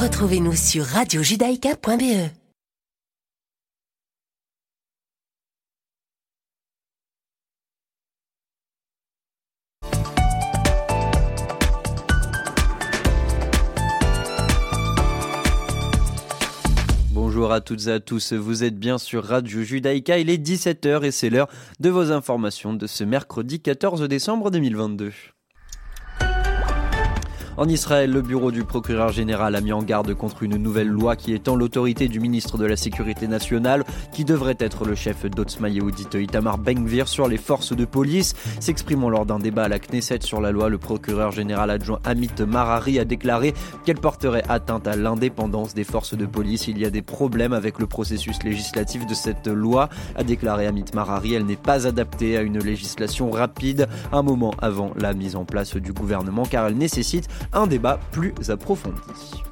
Retrouvez-nous sur radiojudaïka.be. Bonjour à toutes et à tous, vous êtes bien sur Radio Judaïka, il est 17h et c'est l'heure de vos informations de ce mercredi 14 décembre 2022. En Israël, le bureau du procureur général a mis en garde contre une nouvelle loi qui étend l'autorité du ministre de la Sécurité nationale, qui devrait être le chef d'Otzma Yehudit Itamar Ben-Gvir sur les forces de police. S'exprimant lors d'un débat à la Knesset sur la loi, le procureur général adjoint Amit Marari a déclaré qu'elle porterait atteinte à l'indépendance des forces de police. Il y a des problèmes avec le processus législatif de cette loi, a déclaré Amit Marari. Elle n'est pas adaptée à une législation rapide, un moment avant la mise en place du gouvernement, car elle nécessite un débat plus approfondi.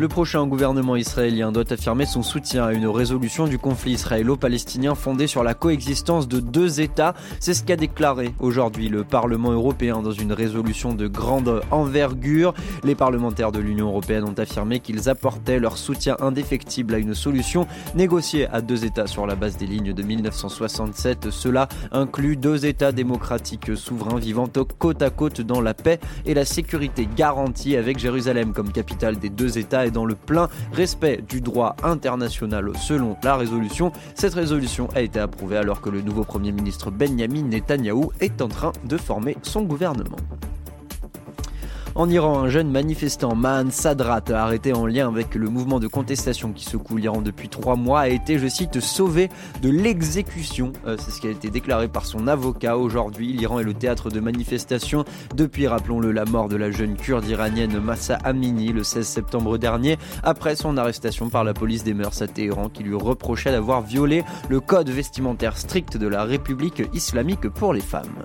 Le prochain gouvernement israélien doit affirmer son soutien à une résolution du conflit israélo-palestinien fondée sur la coexistence de deux États. C'est ce qu'a déclaré aujourd'hui le Parlement européen dans une résolution de grande envergure. Les parlementaires de l'Union européenne ont affirmé qu'ils apportaient leur soutien indéfectible à une solution négociée à deux États sur la base des lignes de 1967. Cela inclut deux États démocratiques souverains vivant côte à côte dans la paix et la sécurité garantie avec Jérusalem comme capitale des deux États dans le plein respect du droit international selon la résolution. Cette résolution a été approuvée alors que le nouveau Premier ministre Benjamin Netanyahou est en train de former son gouvernement. En Iran, un jeune manifestant, Mahan Sadrat, arrêté en lien avec le mouvement de contestation qui secoue l'Iran depuis trois mois, a été, je cite, sauvé de l'exécution. Euh, c'est ce qui a été déclaré par son avocat aujourd'hui. L'Iran est le théâtre de manifestations depuis, rappelons-le, la mort de la jeune kurde iranienne Massa Amini le 16 septembre dernier, après son arrestation par la police des mœurs à Téhéran qui lui reprochait d'avoir violé le code vestimentaire strict de la République islamique pour les femmes.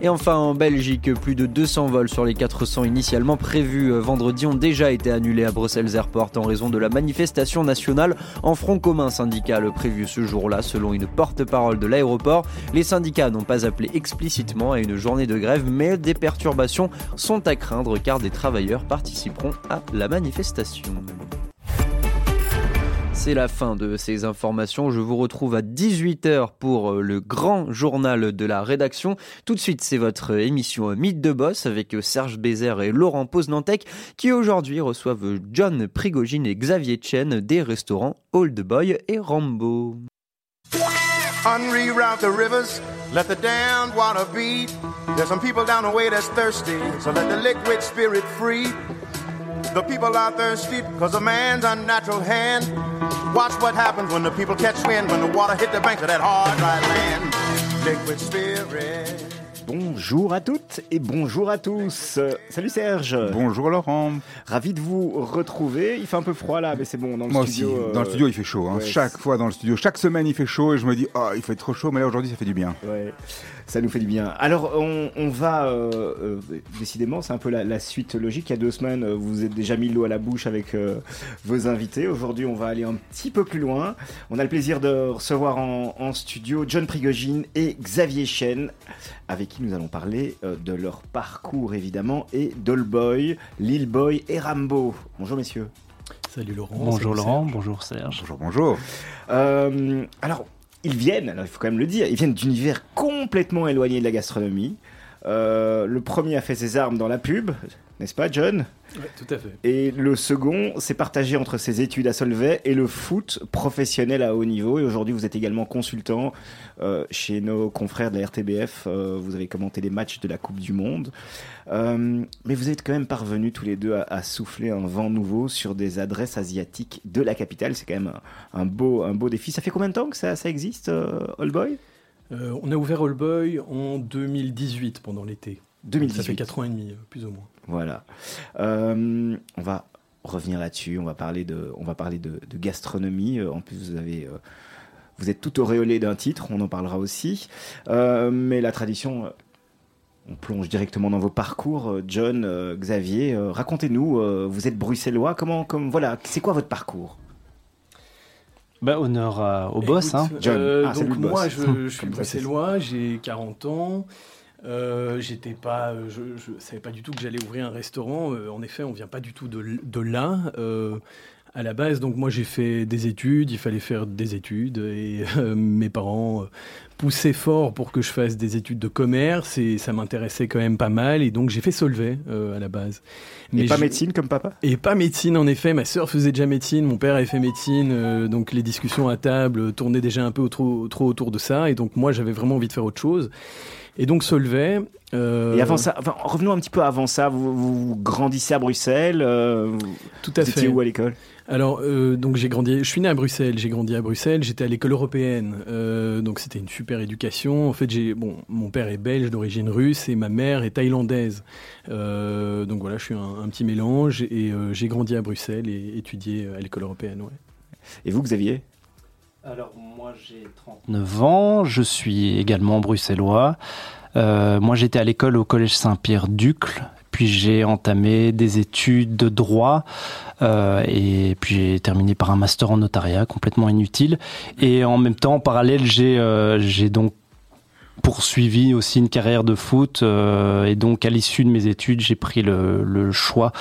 Et enfin en Belgique, plus de 200 vols sur les 400 initialement prévus euh, vendredi ont déjà été annulés à Bruxelles Airport en raison de la manifestation nationale en front commun syndical prévu ce jour-là selon une porte-parole de l'aéroport. Les syndicats n'ont pas appelé explicitement à une journée de grève mais des perturbations sont à craindre car des travailleurs participeront à la manifestation. C'est la fin de ces informations. Je vous retrouve à 18h pour euh, le grand journal de la rédaction. Tout de suite, c'est votre émission Mythe de Boss avec euh, Serge Bézère et Laurent Poznantec qui aujourd'hui reçoivent John Prigogine et Xavier Chen des restaurants Old Boy et Rambo. The people are thirsty because of man's unnatural hand. Watch what happens when the people catch wind, when the water hit the banks of that hard, dry land. Liquid spirit. Bonjour à toutes et bonjour à tous. Salut Serge. Bonjour Laurent. Ravi de vous retrouver. Il fait un peu froid là, mais c'est bon. Dans le Moi studio, aussi. Dans le euh, studio, il fait chaud. Hein. chaque fois dans le studio, chaque semaine, il fait chaud et je me dis, oh, il fait trop chaud, mais là aujourd'hui, ça fait du bien. Ouais. Ça nous fait du bien. Alors, on, va euh, euh, décidément, c'est un peu la, suite logique. Il y a deux semaines, vous vous êtes déjà mis l'eau à la bouche avec vos invités. Aujourd'hui, on va aller un petit peu plus loin. On a le plaisir de recevoir en, en studio John Prigogine et Xavier Chen avec qui nous allons parler euh, de leur parcours évidemment et d'Allboy, Lil Boy et Rambo. Bonjour messieurs. Salut Laurent. Bonjour Laurent, bonjour Serge. Bonjour, bonjour. Euh, alors, ils viennent, alors il faut quand même le dire, ils viennent d'univers complètement éloigné de la gastronomie. Euh, le premier a fait ses armes dans la pub, n'est-ce pas John? Oui, tout à fait. Et le second s'est partagé entre ses études à Solvay et le foot professionnel à haut niveau. Et aujourd'hui, vous êtes également consultant euh, chez nos confrères de la RTBF. Euh, vous avez commenté les matchs de la Coupe du Monde. Mais vous êtes quand même parvenus tous les deux à, souffler un vent nouveau sur des adresses asiatiques de la capitale. C'est quand même un, beau, un beau défi. Ça fait combien de temps que ça, ça existe, All Boy On a ouvert All Boy en 2018 pendant l'été. 2018. Ça fait 4 ans et demi, plus ou moins. Voilà. Euh, on va revenir là-dessus. On va parler de, on va parler de, gastronomie. Euh, en plus, vous avez, euh, vous êtes tout auréolé d'un titre. On en parlera aussi. mais la tradition. On plonge directement dans vos parcours, John, Xavier. Racontez-nous, vous êtes bruxellois. Comment, comme voilà, c'est quoi votre parcours? Bah, honneur au boss, hein. John. Ah, donc moi, je, je suis bruxellois, j'ai 40 ans. J'étais pas, je, je, savais pas du tout que j'allais ouvrir un restaurant. en effet, on vient pas du tout de, de là à la base. Donc moi j'ai fait des études, il fallait faire des études et euh, mes parents euh, poussaient fort pour que je fasse des études de commerce et ça m'intéressait quand même pas mal et donc j'ai fait Solvay euh, à la base. Mais et pas médecine comme papa? Et pas médecine en effet, ma sœur faisait déjà médecine, mon père avait fait médecine, donc les discussions à table tournaient déjà un peu trop, trop autour de ça et donc moi j'avais vraiment envie de faire autre chose. Et donc Solvay. Et avant ça, revenons un petit peu avant ça. Vous, vous grandissez à Bruxelles. Tout à vous fait. Étiez où à l'école? Alors, euh, donc j'ai grandi, je suis né à Bruxelles, j'ai grandi à Bruxelles, j'étais à l'école européenne, euh, donc c'était une super éducation. En fait, j'ai, bon, mon père est belge d'origine russe et ma mère est thaïlandaise. Euh, donc voilà, je suis un, petit mélange et j'ai grandi à Bruxelles et étudié à l'école européenne. Ouais. Et vous, Xavier Alors, moi j'ai 39 ans, je suis également bruxellois. moi j'étais à l'école au collège Saint-Pierre-Ducle puis j'ai entamé des études de droit euh, et puis j'ai terminé par un master en notariat complètement inutile. Et en même temps, en parallèle, j'ai euh, j'ai donc poursuivi aussi une carrière de foot euh, et donc à l'issue de mes études j'ai pris le, le, choix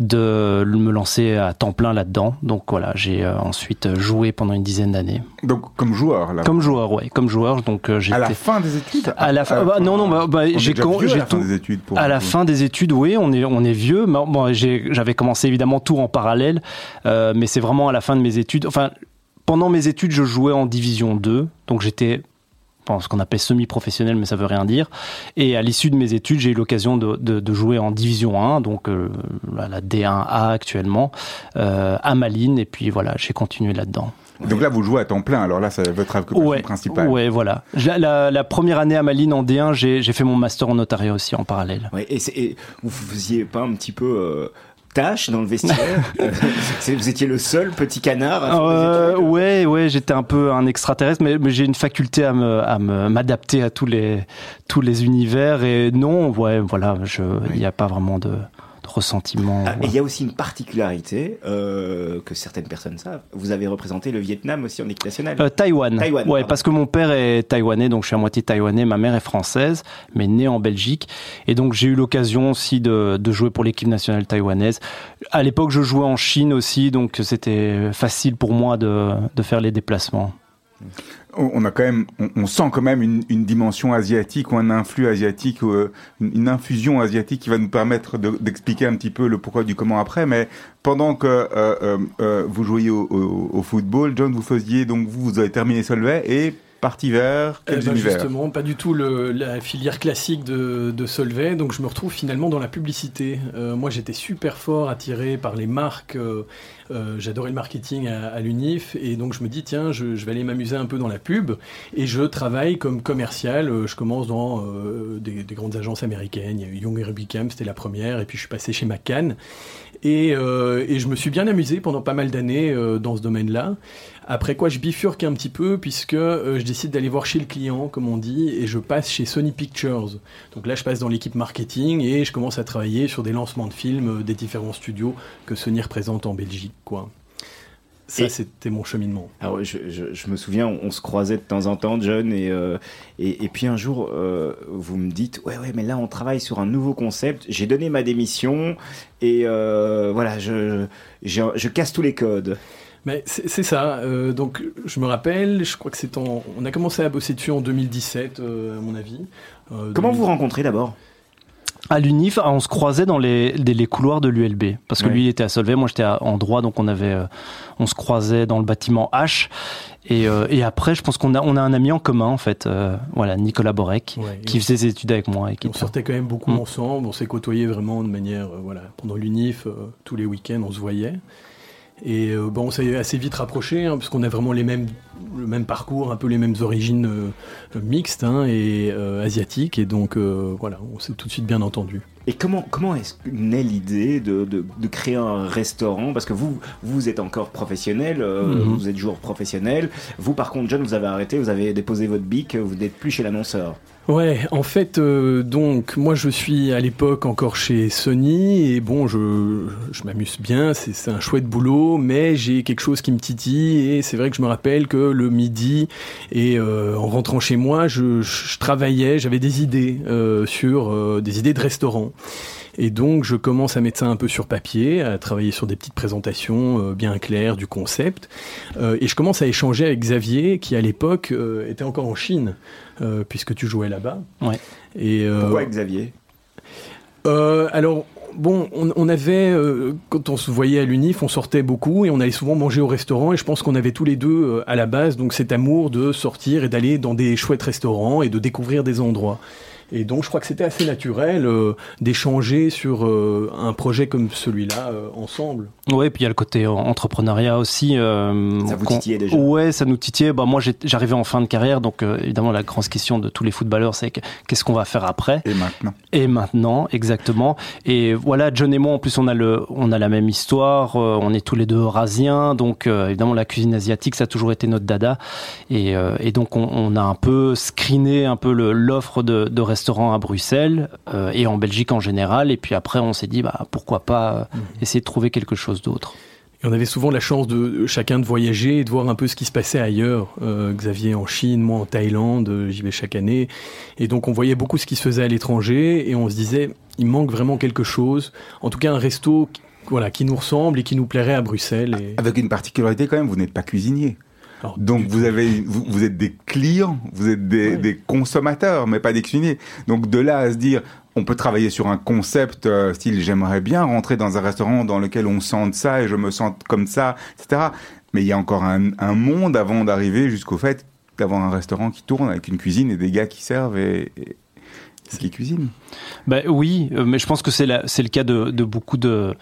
de me lancer à temps plein là-dedans. Donc voilà j'ai euh, ensuite joué pendant une dizaine d'années. Donc comme joueur là. Comme joueur ouais comme joueur. Donc euh, à la fin des études à la fin bah, non non bah, bah j'ai tout des études pour à la fin des études oui on est on est vieux bon, j'avais commencé évidemment tout en parallèle mais c'est vraiment à la fin de mes études. Enfin pendant mes études, je jouais en division 2, donc j'étais ce qu'on appelle semi-professionnel, mais ça veut rien dire. Et à l'issue de mes études, j'ai eu l'occasion de, de, de, jouer en Division 1, donc euh, la D1A actuellement, euh, à Malines, et puis voilà, j'ai continué là-dedans. Donc là, vous jouez à temps plein, alors là, c'est votre occupation ouais, principale. Ouais, voilà. La, la, première année à Malines en D1, j'ai fait mon master en notariat aussi en parallèle. Ouais, et, et vous faisiez pas un petit peu... Euh tâche dans le vestiaire. Vous étiez le seul petit canard euh, Ouais, ouais, j'étais un peu un extraterrestre, mais, mais j'ai une faculté à me, à m'adapter à tous les tous les univers. Et non, ouais, voilà, il n'y a pas vraiment de ressentiment. Ah, et il y a aussi une particularité euh, que certaines personnes savent. Vous avez représenté le Vietnam aussi en équipe nationale. Euh, Taïwan. Taïwan. Ouais, parce que mon père est taïwanais, donc je suis à moitié taïwanais. Ma mère est française, mais née en Belgique. Et donc j'ai eu l'occasion aussi de, de jouer pour l'équipe nationale taïwanaise. À l'époque, je jouais en Chine aussi, donc c'était facile pour moi de, de faire les déplacements on a quand même, on, sent quand même une, dimension asiatique ou un influx asiatique, ou euh, une, infusion asiatique qui va nous permettre d'expliquer un petit peu le pourquoi du comment après. Mais pendant que euh, euh, vous jouiez au, football, John, vous faisiez donc vous, vous avez terminé Solvay et parti vers quels eh ben, Justement, pas du tout la filière classique de, de, Solvay, donc je me retrouve finalement dans la publicité. moi, j'étais super fort attiré par les marques euh, j'adorais le marketing à, l'UNIF et donc je me dis tiens je, vais aller m'amuser un peu dans la pub et je travaille comme commercial. Euh, je commence dans euh, des, grandes agences américaines. Il y a eu Young Rubicam, c'était la première et puis je suis passé chez McCann et, et je me suis bien amusé pendant pas mal d'années dans ce domaine-là. Après quoi, je bifurque un petit peu puisque je décide d'aller voir chez le client, comme on dit, et je passe chez Sony Pictures. Donc là, je passe dans l'équipe marketing et je commence à travailler sur des lancements de films des différents studios que Sony représente en Belgique quoi. Ça, c'était mon cheminement. Alors, je, je, me souviens, on, se croisait de temps en temps, John, et, euh, et, et, puis un jour, euh, vous me dites, ouais, ouais, mais là, on travaille sur un nouveau concept. J'ai donné ma démission, et euh, voilà, je, je, casse tous les codes. Mais c'est ça. donc, je me rappelle, je crois que c'est en, on a commencé à bosser dessus en 2017, à mon avis. Comment vous rencontrez d'abord? À l'UNIF, on se croisait dans les, les couloirs de l'ULB parce que lui il était à Solvay, moi j'étais en droit, donc on avait, euh, on se croisait dans le bâtiment H. Et, euh, et après, je pense qu'on a, on a un ami en commun en fait, euh, voilà, Nicolas Borek, qui faisait ses études avec moi. Et qui on sortait quand même beaucoup mm. ensemble, on s'est côtoyés vraiment de manière, voilà, pendant l'UNIF, tous les week-ends on se voyait. Et bon, on s'est assez vite rapproché, hein, puisqu'on a vraiment les mêmes, le même parcours, un peu les mêmes origines euh, mixtes hein, et euh, asiatiques. Et donc, voilà, on s'est tout de suite bien entendu. Et comment, comment est-ce naît l'idée de, de, de, créer un restaurant? Parce que vous, vous êtes encore professionnel, euh, mm-hmm. vous êtes joueur professionnel. Vous, par contre, John, vous avez arrêté, vous avez déposé votre bic, vous n'êtes plus chez l'annonceur. Ouais, en fait, euh, donc moi je suis à l'époque encore chez Sony et bon, je, je m'amuse bien, c'est un chouette boulot, mais j'ai quelque chose qui me titille et c'est vrai que je me rappelle que le midi et euh, en rentrant chez moi, je, je travaillais, j'avais des idées euh, sur des idées de restaurant. Et donc, je commence à mettre ça un peu sur papier, à travailler sur des petites présentations euh, bien claires du concept. Euh, et je commence à échanger avec Xavier, qui à l'époque euh, était encore en Chine, puisque tu jouais là-bas. Ouais. Et, Pourquoi Xavier? Alors, bon, on, on avait, quand on se voyait à l'UNIF, on sortait beaucoup et on allait souvent manger au restaurant. Et je pense qu'on avait tous les deux à la base donc cet amour de sortir et d'aller dans des chouettes restaurants et de découvrir des endroits. Et donc, je crois que c'était assez naturel euh, d'échanger sur euh, un projet comme celui-là euh, ensemble. Oui, puis il y a le côté entrepreneuriat aussi. ça vous titillait déjà Ouais, ça nous titillait. Bah, moi, j'arrivais en fin de carrière, donc évidemment, la grande question de tous les footballeurs, c'est qu'est-ce qu'on va faire après Et maintenant. Et maintenant, exactement. Et voilà, John et moi, en plus, on a, le, on a la même histoire. on est tous les deux rasiens, donc évidemment, la cuisine asiatique, ça a toujours été notre dada. Et, et donc, on, on, a un peu screené un peu l'offre de, de restaurants restaurant à Bruxelles euh, et en Belgique en général. Et puis après, on s'est dit, bah, pourquoi pas euh, mhm. essayer de trouver quelque chose d'autre. Et on avait souvent la chance de chacun de voyager et de voir un peu ce qui se passait ailleurs. Euh, Xavier en Chine, moi en Thaïlande, j'y vais chaque année. Et donc on voyait beaucoup ce qui se faisait à l'étranger et on se disait, il manque vraiment quelque chose. En tout cas, un resto voilà, qui nous ressemble et qui nous plairait à Bruxelles. Et... Avec une particularité quand même, vous n'êtes pas cuisinier. Donc vous avez, vous, êtes des clients, vous êtes des, consommateurs, mais pas des cuisiniers. Donc de là à se dire, on peut travailler sur un concept euh, style j'aimerais bien rentrer dans un restaurant dans lequel on sente ça et je me sens comme ça, etc. Mais il y a encore un, monde avant d'arriver jusqu'au fait d'avoir un restaurant qui tourne avec une cuisine et des gars qui servent et, qui cuisinent. Ben oui, euh, mais je pense que c'est le cas de beaucoup de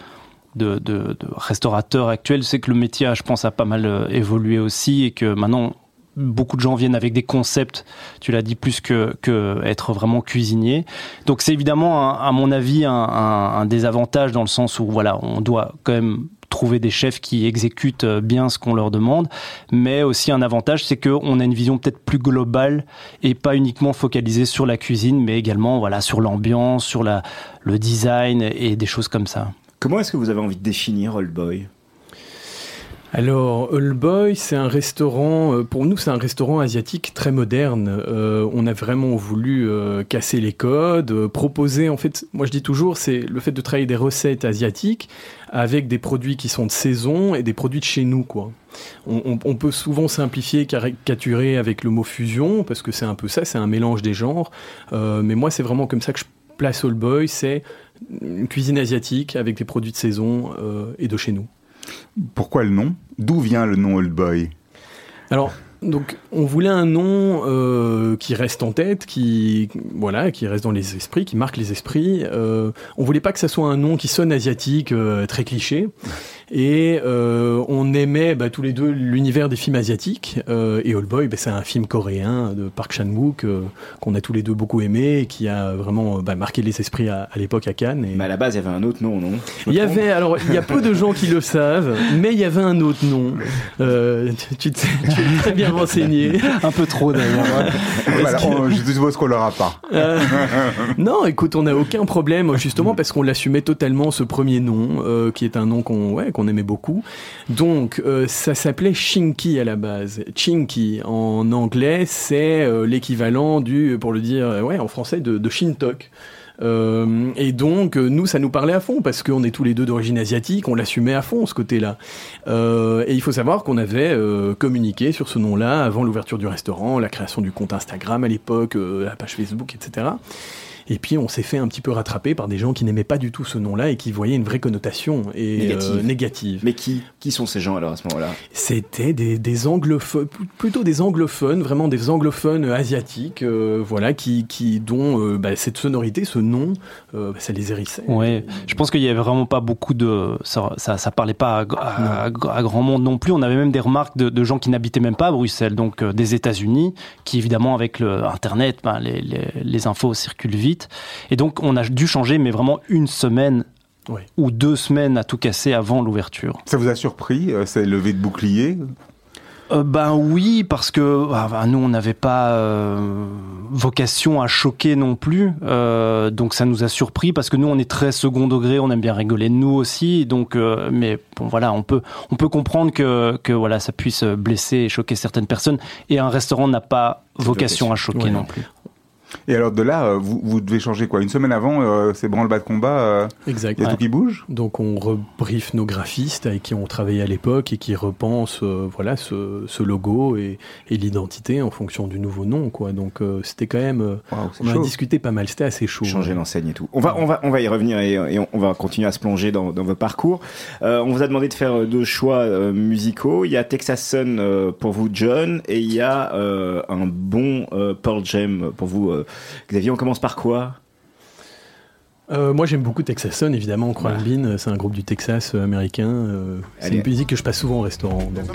de, de, de restaurateurs actuels, c'est que le métier, je pense, a pas mal euh, évolué aussi et que maintenant, beaucoup de gens viennent avec des concepts, tu l'as dit, plus que, être vraiment cuisinier. Donc c'est évidemment, à mon avis, un, un, désavantage dans le sens où voilà, on doit quand même trouver des chefs qui exécutent euh, bien ce qu'on leur demande, mais aussi un avantage, c'est qu'on a une vision peut-être plus globale et pas uniquement focalisée sur la cuisine, mais également voilà sur l'ambiance, sur le design et des choses comme ça. Comment est-ce que vous avez envie de définir Old Boy? Alors, Old Boy, c'est un restaurant, euh, pour nous, c'est un restaurant asiatique très moderne. Euh, on a vraiment voulu euh, casser les codes, proposer, en fait, moi je dis toujours, c'est le fait de travailler des recettes asiatiques avec des produits qui sont de saison et des produits de chez nous, quoi. On, on peut souvent simplifier, caricaturer avec le mot fusion, parce que c'est un peu ça, c'est un mélange des genres. mais moi, c'est vraiment comme ça que je place Old Boy, c'est une cuisine asiatique avec des produits de saison euh, et de chez nous. Pourquoi le nom? D'où vient le nom Old Boy? Alors, donc, on voulait un nom euh, qui reste en tête, qui voilà, qui reste dans les esprits, qui marque les esprits. Euh, on voulait pas que ça soit un nom qui sonne asiatique, euh, très cliché. Et euh, on aimait bah, tous les deux l'univers des films asiatiques. Euh, et All Boy, bah, c'est un film coréen de Park Chan-wook euh, qu'on a tous les deux beaucoup aimé et qui a vraiment bah, marqué les esprits à, l'époque à Cannes. Mais à la base, il y avait un autre nom, non? Il y avait, alors, il y a peu de gens qui le savent, mais il y avait un autre nom. tu, tu, es très bien renseigné. un peu trop d'ailleurs. voilà, je suppose qu'on l'aura pas. non, écoute, on n'a aucun problème, justement parce qu'on l'assumait totalement ce premier nom, qui est un nom qu'on ouais, on aimait beaucoup. Donc, euh, ça s'appelait Shinki à la base. Chinky, en anglais, c'est euh, l'équivalent du, pour le dire, ouais, en français, de, de Shintok. Euh, et donc, nous, ça nous parlait à fond parce qu'on est tous les deux d'origine asiatique, on l'assumait à fond ce côté-là. et il faut savoir qu'on avait communiqué sur ce nom-là avant l'ouverture du restaurant, la création du compte Instagram à l'époque, la page Facebook, etc. Et puis on s'est fait un petit peu rattraper par des gens qui n'aimaient pas du tout ce nom-là et qui voyaient une vraie connotation et euh, négative. Mais qui, qui sont ces gens alors à ce moment-là? C'était des, des, anglophones, plutôt des anglophones, vraiment des anglophones asiatiques, euh, voilà, qui, qui dont euh, bah, cette sonorité, ce nom, bah, ça les hérissait. Ouais, je pense qu'il y avait vraiment pas beaucoup de, ça, ça, ça parlait pas à, à, grand monde non plus. On avait même des remarques de, de gens qui n'habitaient même pas à Bruxelles, donc des États-Unis, qui évidemment avec le Internet, ben, les, les, les infos circulent vite vite. Et donc, on a dû changer, mais vraiment une semaine ou deux semaines à tout casser avant l'ouverture. Ça vous a surpris, euh, c'est levé de bouclier euh, ben oui, parce que ah, ben, nous on n'avait pas euh, vocation à choquer non plus, euh, donc ça nous a surpris parce que nous on est très second degré, on aime bien rigoler nous aussi, donc mais bon voilà, on peut on peut comprendre que que voilà ça puisse blesser et choquer certaines personnes. Et un restaurant n'a pas vocation à choquer non plus. Et alors de là, euh, vous, vous devez changer quoi? Une semaine avant, euh, c'est branle-bas de combat. Euh, exact. Il y a tout qui bouge? Donc on rebriefe nos graphistes avec qui on travaillait à l'époque et qui repensent voilà ce, ce, logo et, et l'identité en fonction du nouveau nom quoi. Donc c'était quand même. on a discuté pas mal. C'était assez chaud. Changer l'enseigne et tout. On va on va on va y revenir et, et on, va continuer à se plonger dans, dans vos parcours. on vous a demandé de faire deux choix musicaux. Il y a Texas Sun pour vous John et il y a un bon Pearl Jam pour vous Xavier, on commence par quoi euh, moi j'aime beaucoup Texas Sun, évidemment, Crown Bean, c'est un groupe du Texas euh, américain. Euh, c'est une musique que je passe souvent au restaurant. Donc.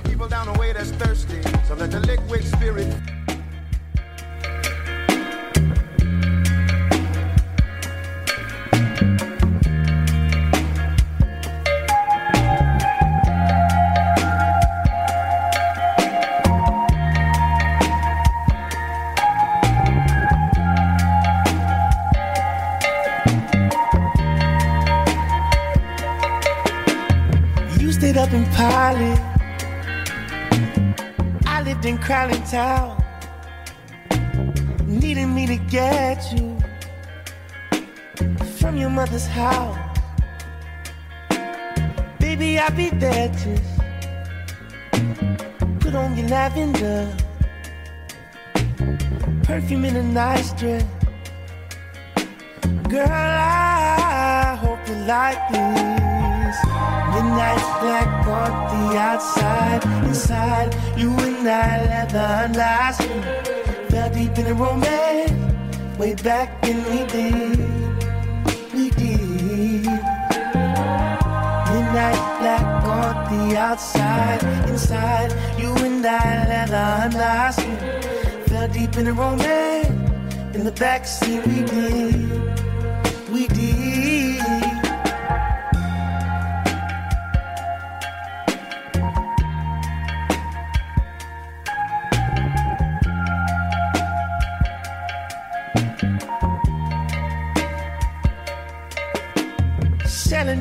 Up in Polly. I lived in Crowley Town. Needing me to get you from your mother's house. Baby, I'll be there just put on your lavender perfume in a nice dress. Girl, I hope you like this. Midnight black on the outside, inside you and I leather unlasting. Fell deep in a romance, way back when we did, we did. Midnight black on the outside, inside you and I leather unlasting. Fell deep in a romance, in the backseat we did, we did.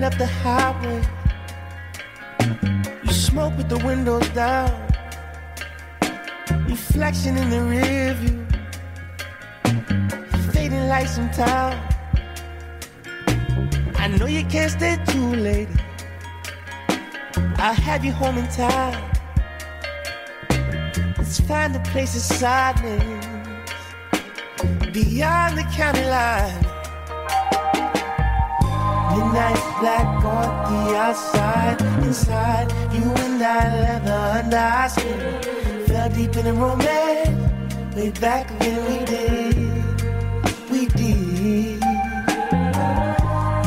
Up the highway. You smoke with the windows down. Reflection in the rear view. Fading lights in town. I know you can't stay too late. I'll have you home in time. Let's find a place of silence beyond the county line. Midnight black on the outside, inside you and I leather and I skin. Fell deep in a romance, way back when we did, we did.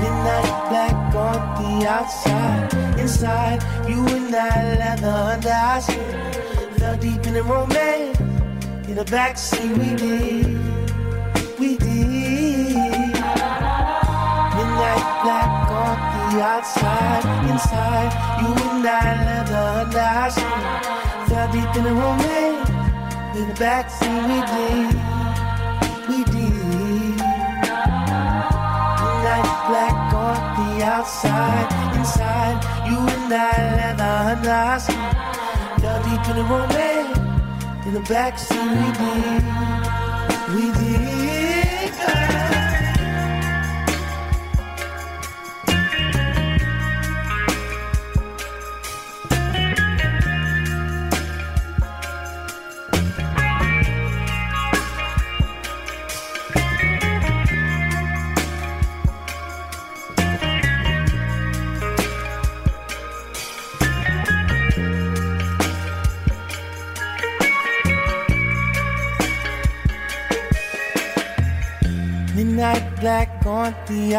Midnight black on the outside, inside you and I leather and I skin. Fell deep in a romance, in the backseat we did, we did midnight black on the outside, inside you and I leather and I. Fell deep in the romance, in the backseat we did, we did. Midnight black on the outside, inside you and I leather and I. Fell deep in the romance, in the backseat we did, we did.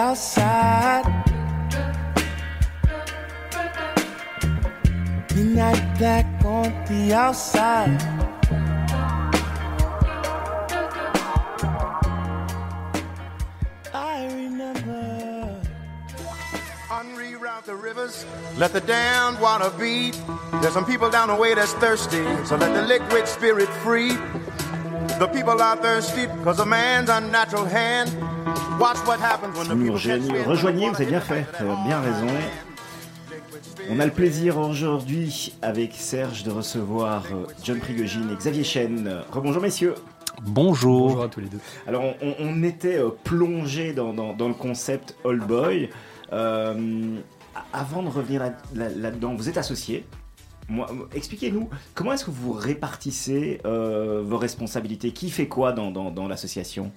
outside. Midnight black on the outside. I remember. Unreroute the rivers, let the damned water beat. There's some people down the way that's thirsty, so let the liquid spirit free. The people are thirsty because a man's unnatural hand Rejoignez, vous avez bien fait, vous avez bien raison. On a le plaisir aujourd'hui avec Serge de recevoir euh, John Prigogine et Xavier Chen. Rebonjour messieurs. Bonjour. Bonjour à tous les deux. Alors on, était euh, plongé dans, dans- dans le concept All Boy. Euh, avant de revenir là- là- là-dedans, vous êtes associé. Moi, expliquez-nous comment est-ce que vous répartissez euh, vos responsabilités? Qui fait quoi dans, dans- dans l'association?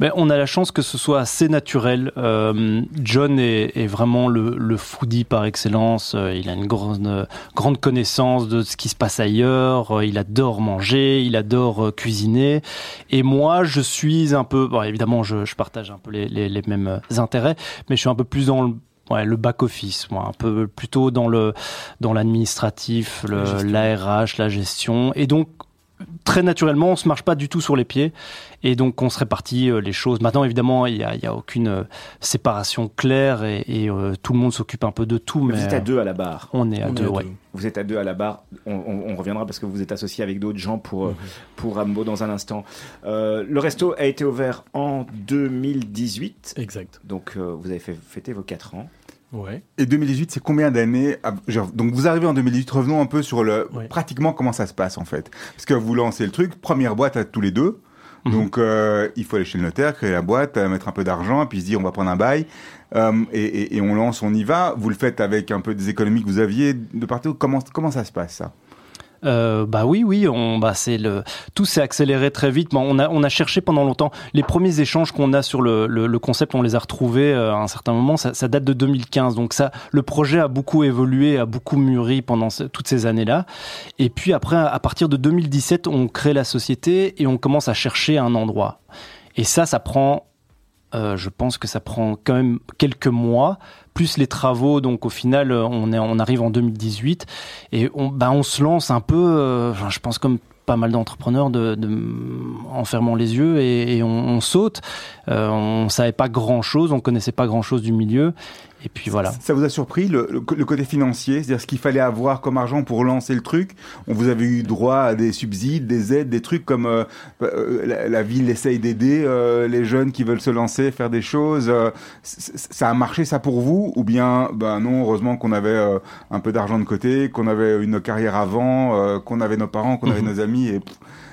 Ben, on a la chance que ce soit assez naturel. Euh, John est, est vraiment le, le foodie par excellence. Euh, Il a une grande, grande connaissance de ce qui se passe ailleurs. Euh, Il adore manger, il adore euh, cuisiner. Et moi, je suis un peu... Bon, évidemment, je, je partage un peu les, les- les mêmes intérêts, mais je suis un peu plus dans le... Ouais, le back office, moi, un peu plutôt dans le dans l'administratif, l'ARH, la gestion, et donc très naturellement, on se marche pas du tout sur les pieds. Et donc, on se répartit euh, les choses. Maintenant, évidemment, il n'y a, il y a aucune euh, séparation claire et, et, euh, tout le monde s'occupe un peu de tout. Mais Vous êtes à deux à la barre. on est à On est deux, à ouais. deux. Vous êtes à deux à la barre. On, on- on reviendra parce que vous êtes associé avec d'autres gens pour, euh, pour Rambo dans un instant. Euh, le resto a été ouvert en 2018. Exact. Donc, euh, vous avez fait fêter vos 4 ans. Ouais. Et 2018, c'est combien d'années Donc vous arrivez en 2018, revenons un peu sur le Ouais. pratiquement comment ça se passe en fait. Parce que vous lancez le truc, première boîte à tous les deux. Mhm. Donc euh, il faut aller chez le notaire, créer la boîte, euh, mettre un peu d'argent, puis se dire on va prendre un bail. Euh, et, et- et on lance, on y va. Vous le faites avec un peu des économies que vous aviez de partout. Comment, comment ça se passe ça? Euh, bah oui, oui, on, bah c'est le, tout s'est accéléré très vite. On a, on a cherché pendant longtemps. Les premiers échanges qu'on a sur le, concept, on les a retrouvés euh, à un certain moment. Ça, date de 2015, donc ça, le projet a beaucoup évolué, a beaucoup mûri pendant toutes ces années-là. Et puis après, à partir de 2017, on crée la société et on commence à chercher un endroit. Et ça, ça prend euh, je pense que ça prend quand même quelques mois, plus les travaux. Donc au final, euh, on, est, on arrive en 2018 et on, bah, on se lance un peu, euh, je pense comme pas mal d'entrepreneurs, de, en fermant les yeux et, on, saute. Euh, on savait pas grand-chose, on connaissait pas grand-chose du milieu. Et puis voilà. Ça vous a surpris le, le- le côté financier, c'est-à-dire ce qu'il fallait avoir comme argent pour lancer le truc? On vous avez eu droit à des subsides, des aides, des trucs comme euh, euh, la, la ville essaye d'aider euh, les jeunes qui veulent se lancer, faire des choses. euh, ça a marché ça pour vous? Ou bien, ben non, heureusement qu'on avait un peu d'argent de côté, qu'on avait une carrière avant, qu'on avait nos parents, qu'on avait Mhm. nos amis et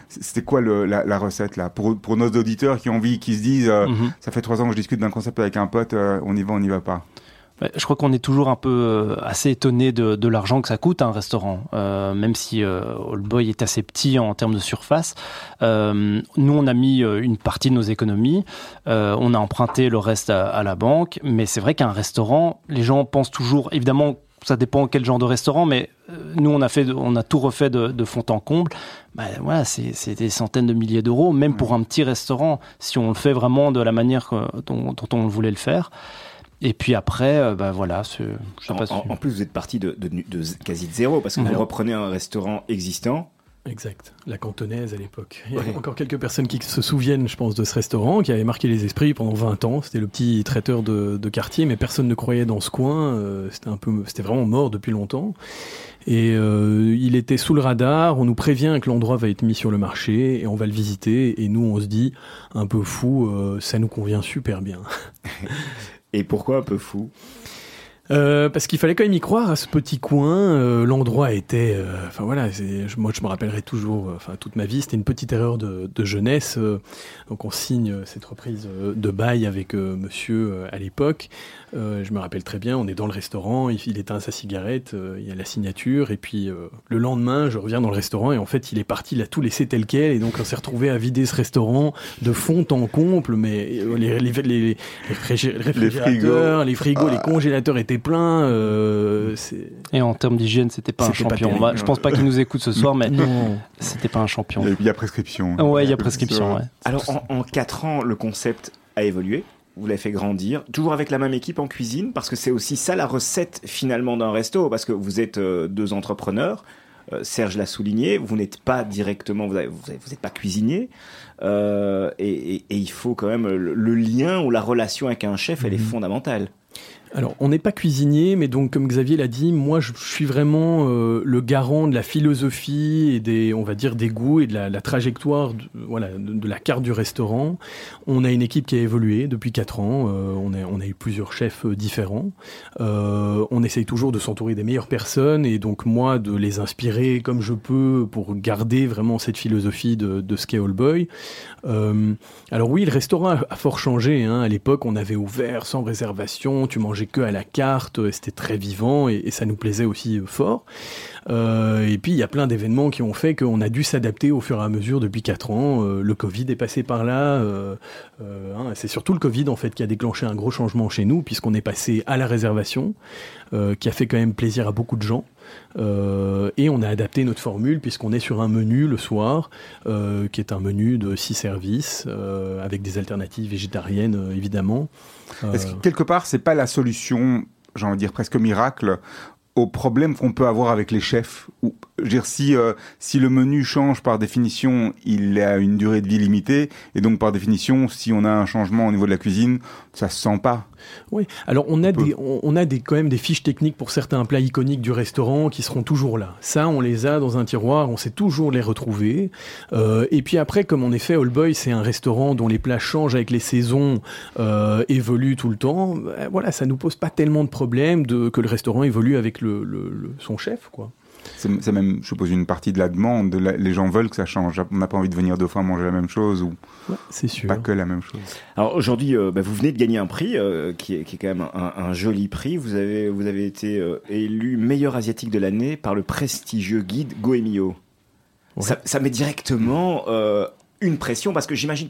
c'était quoi le, la, la recette là? Pour, pour nos auditeurs qui ont envie, qui se disent euh, Mhm. ça fait trois ans que je discute d'un concept avec un pote, euh, on y va, on n'y va pas. Ouais, Je crois qu'on est toujours un peu euh, assez étonné de, de l'argent que ça coûte un restaurant, euh, même si euh, All Boy est assez petit en termes de surface. Euh, nous, on a mis une partie de nos économies, on a emprunté le reste à, à la banque, mais c'est vrai qu'un restaurant, les gens pensent toujours, évidemment, ça dépend quel genre de restaurant, mais nous, on a fait, on a tout refait de, de fond en comble. Bah, voilà, c'est c'est des centaines de milliers d'euros, même pour un petit restaurant, si on le fait vraiment de la manière que- dont, dont on voulait le faire. Et puis après, euh, bah voilà, je sais En, pas si- en- plus, vous êtes parti de, de- de quasi de zéro parce que vous reprenez un restaurant existant. Exact. La cantonaise à l'époque. Il y a Ouais. encore quelques personnes qui se souviennent, je pense, de ce restaurant qui avait marqué les esprits pendant 20 ans. C'était le petit traiteur de, de quartier, mais personne ne croyait dans ce coin. Euh, c'était un peu, c'était vraiment mort depuis longtemps. Et euh, il était sous le radar. On nous prévient que l'endroit va être mis sur le marché et on va le visiter. Et nous, on se dit, un peu fou, euh, ça nous convient super bien. Et pourquoi un peu fou Euh, parce qu'il fallait quand même y croire à ce petit coin. Euh, L'endroit était, euh, enfin voilà, moi je me rappellerai toujours, toute ma vie, c'était une petite erreur de, jeunesse. donc on signe cette reprise de bail avec Monsieur à l'époque. Euh, je me rappelle très bien, on est dans le restaurant, il, il éteint sa cigarette, euh, il y a la signature, et puis euh, le lendemain, je reviens dans le restaurant et en fait il est parti, il a tout laissé tel quel, et donc on s'est retrouvé à vider ce restaurant de fond en comble, mais euh, les, les, les, les réfrigé- réfrigérateurs, les frigos, les, congélateurs étaient pleins. euh, Et en termes d'hygiène, c'était pas un pas champion. Bah, je pense pas qu'il nous écoute ce soir, mais non. c'était pas un champion. Il y a- il y a prescription. Ouais, il y a prescription, ouais. Alors, en, en 4 ans, le concept a évolué. Vous l'avez fait grandir, toujours avec la même équipe en cuisine, parce que c'est aussi ça la recette finalement d'un resto, parce que vous êtes euh, deux entrepreneurs. Euh, Serge l'a souligné, vous n'êtes pas directement, vous n'êtes pas cuisinier, euh, et, et- et il faut quand même le, le lien ou la relation avec un chef, elle est fondamentale. Alors, on n'est pas cuisinier, mais donc, comme Xavier l'a dit, moi, je suis vraiment euh, le garant de la philosophie et des, on va dire, des goûts et de la, trajectoire, de, voilà, de, la carte du restaurant. On a une équipe qui a évolué depuis quatre ans. Euh, on, a, eu plusieurs chefs euh, différents. on essaye toujours de s'entourer des meilleures personnes et donc moi de les inspirer comme je peux pour garder vraiment cette philosophie de, de All Boy. alors oui, le restaurant a, fort changé. Hein. À l'époque, on avait ouvert sans réservation. Tu mangeais que à la carte, c'était très vivant et, ça nous plaisait aussi euh, fort. Euh, et puis il y a plein d'événements qui ont fait qu'on a dû s'adapter au fur et à mesure depuis 4 ans. Euh, le Covid est passé par là. Hein, c'est surtout le Covid en fait qui a déclenché un gros changement chez nous puisqu'on est passé à la réservation, qui a fait quand même plaisir à beaucoup de gens. et on a adapté notre formule puisqu'on est sur un menu le soir, qui est un menu de six services, avec des alternatives végétariennes évidemment. Est-ce que quelque part, c'est pas la solution, j'ai envie de dire presque miracle, au problème qu'on peut avoir avec les chefs. Ou, je veux dire, si, euh, si le menu change par définition, il a une durée de vie limitée, et donc par définition, si on a un changement au niveau de la cuisine, ça se sent pas. Oui, alors on a, des, on, a des, quand même des fiches techniques pour certains plats iconiques du restaurant qui seront toujours là. Ça, on les a dans un tiroir, on sait toujours les retrouver. Euh, et puis après, comme en effet, All Boy, c'est un restaurant dont les plats changent avec les saisons, euh, évoluent tout le temps. Ben, voilà, ça nous pose pas tellement de problèmes de, que le restaurant évolue avec le, son chef, quoi. C'est même, je suppose, une partie de la demande. les gens veulent que ça change. On n'a pas envie de venir deux fois manger la même chose ou c'est sûr. pas que la même chose. Alors aujourd'hui, euh, bah, vous venez de gagner un prix euh, qui, est, qui, est, quand même un, joli prix. Vous avez, vous avez été euh, élu meilleur asiatique de l'année par le prestigieux guide Goemio. Ça, ça, met directement une pression parce que j'imagine.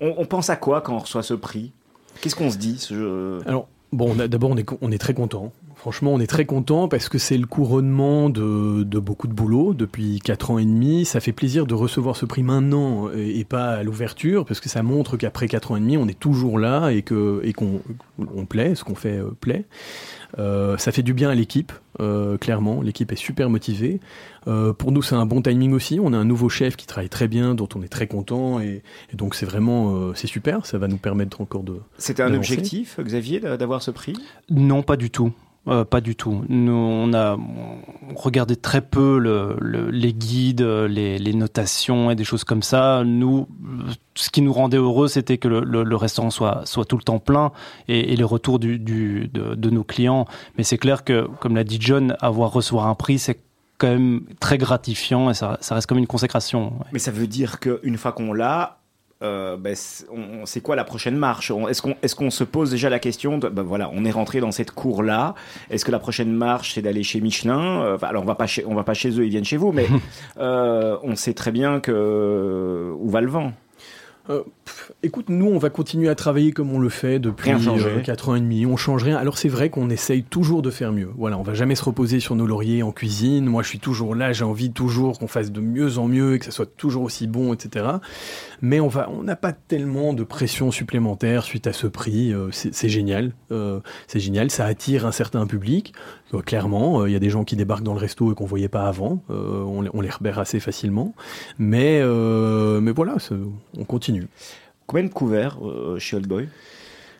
On, on, pense à quoi quand on reçoit ce prix? Qu'est-ce qu'on se dit ce... Alors, bon, d'abord, on est, on est très content. Franchement, on est très content parce que c'est le couronnement de, beaucoup de boulot depuis 4 ans et demi. Ça fait plaisir de recevoir ce prix maintenant et, pas à l'ouverture parce que ça montre qu'après 4 ans et demi, on est toujours là et que et qu'on on plaît, ce qu'on fait euh, plaît. Euh, ça fait du bien à l'équipe, euh, clairement. L'équipe est super motivée. pour nous, c'est un bon timing aussi. On a un nouveau chef qui travaille très bien, dont on est très content, et, donc c'est vraiment c'est super. Ça va nous permettre encore de. C'était un objectif, Xavier, d'avoir ce prix? Non, pas du tout. Euh, pas du tout. Nous, on a regardé très peu le, les guides, les, notations et des choses comme ça. Nous, ce qui nous rendait heureux, c'était que le, restaurant soit, soit tout le temps plein et, les retours de, de, nos clients. Mais c'est clair que, comme l'a dit John, avoir recevoir un prix, c'est quand même très gratifiant et ça reste comme une consécration. Mais ça veut dire qu'une fois qu'on l'a, euh, ben, c'est quoi la prochaine marche? Est-ce qu'on est se pose déjà la question de, ben voilà, on est rentré dans cette cour-là. Est-ce que la prochaine marche, c'est d'aller chez Michelin? Euh, Alors, on va pas chez, on va pas chez eux, ils viennent chez vous, mais euh, on sait très bien que où va le vent? Euh, écoute, nous, on va continuer à travailler comme on le fait depuis euh, 4 ans et demi. On change rien. Alors c'est vrai qu'on essaye toujours de faire mieux. Voilà, on va jamais se reposer sur nos lauriers en cuisine. Moi, je suis toujours là. J'ai envie toujours qu'on fasse de mieux en mieux et que ça soit toujours aussi bon, etc. Mais on va, on n'a pas tellement de pression supplémentaire suite à ce prix. Euh, c'est génial. Euh, c'est génial. Ça attire un certain public. clairement, il y a des gens qui débarquent dans le resto et qu'on voyait pas avant. On, on, les repère assez facilement. Mais, mais voilà, on continue. Combien de couverts euh, chez Old Boy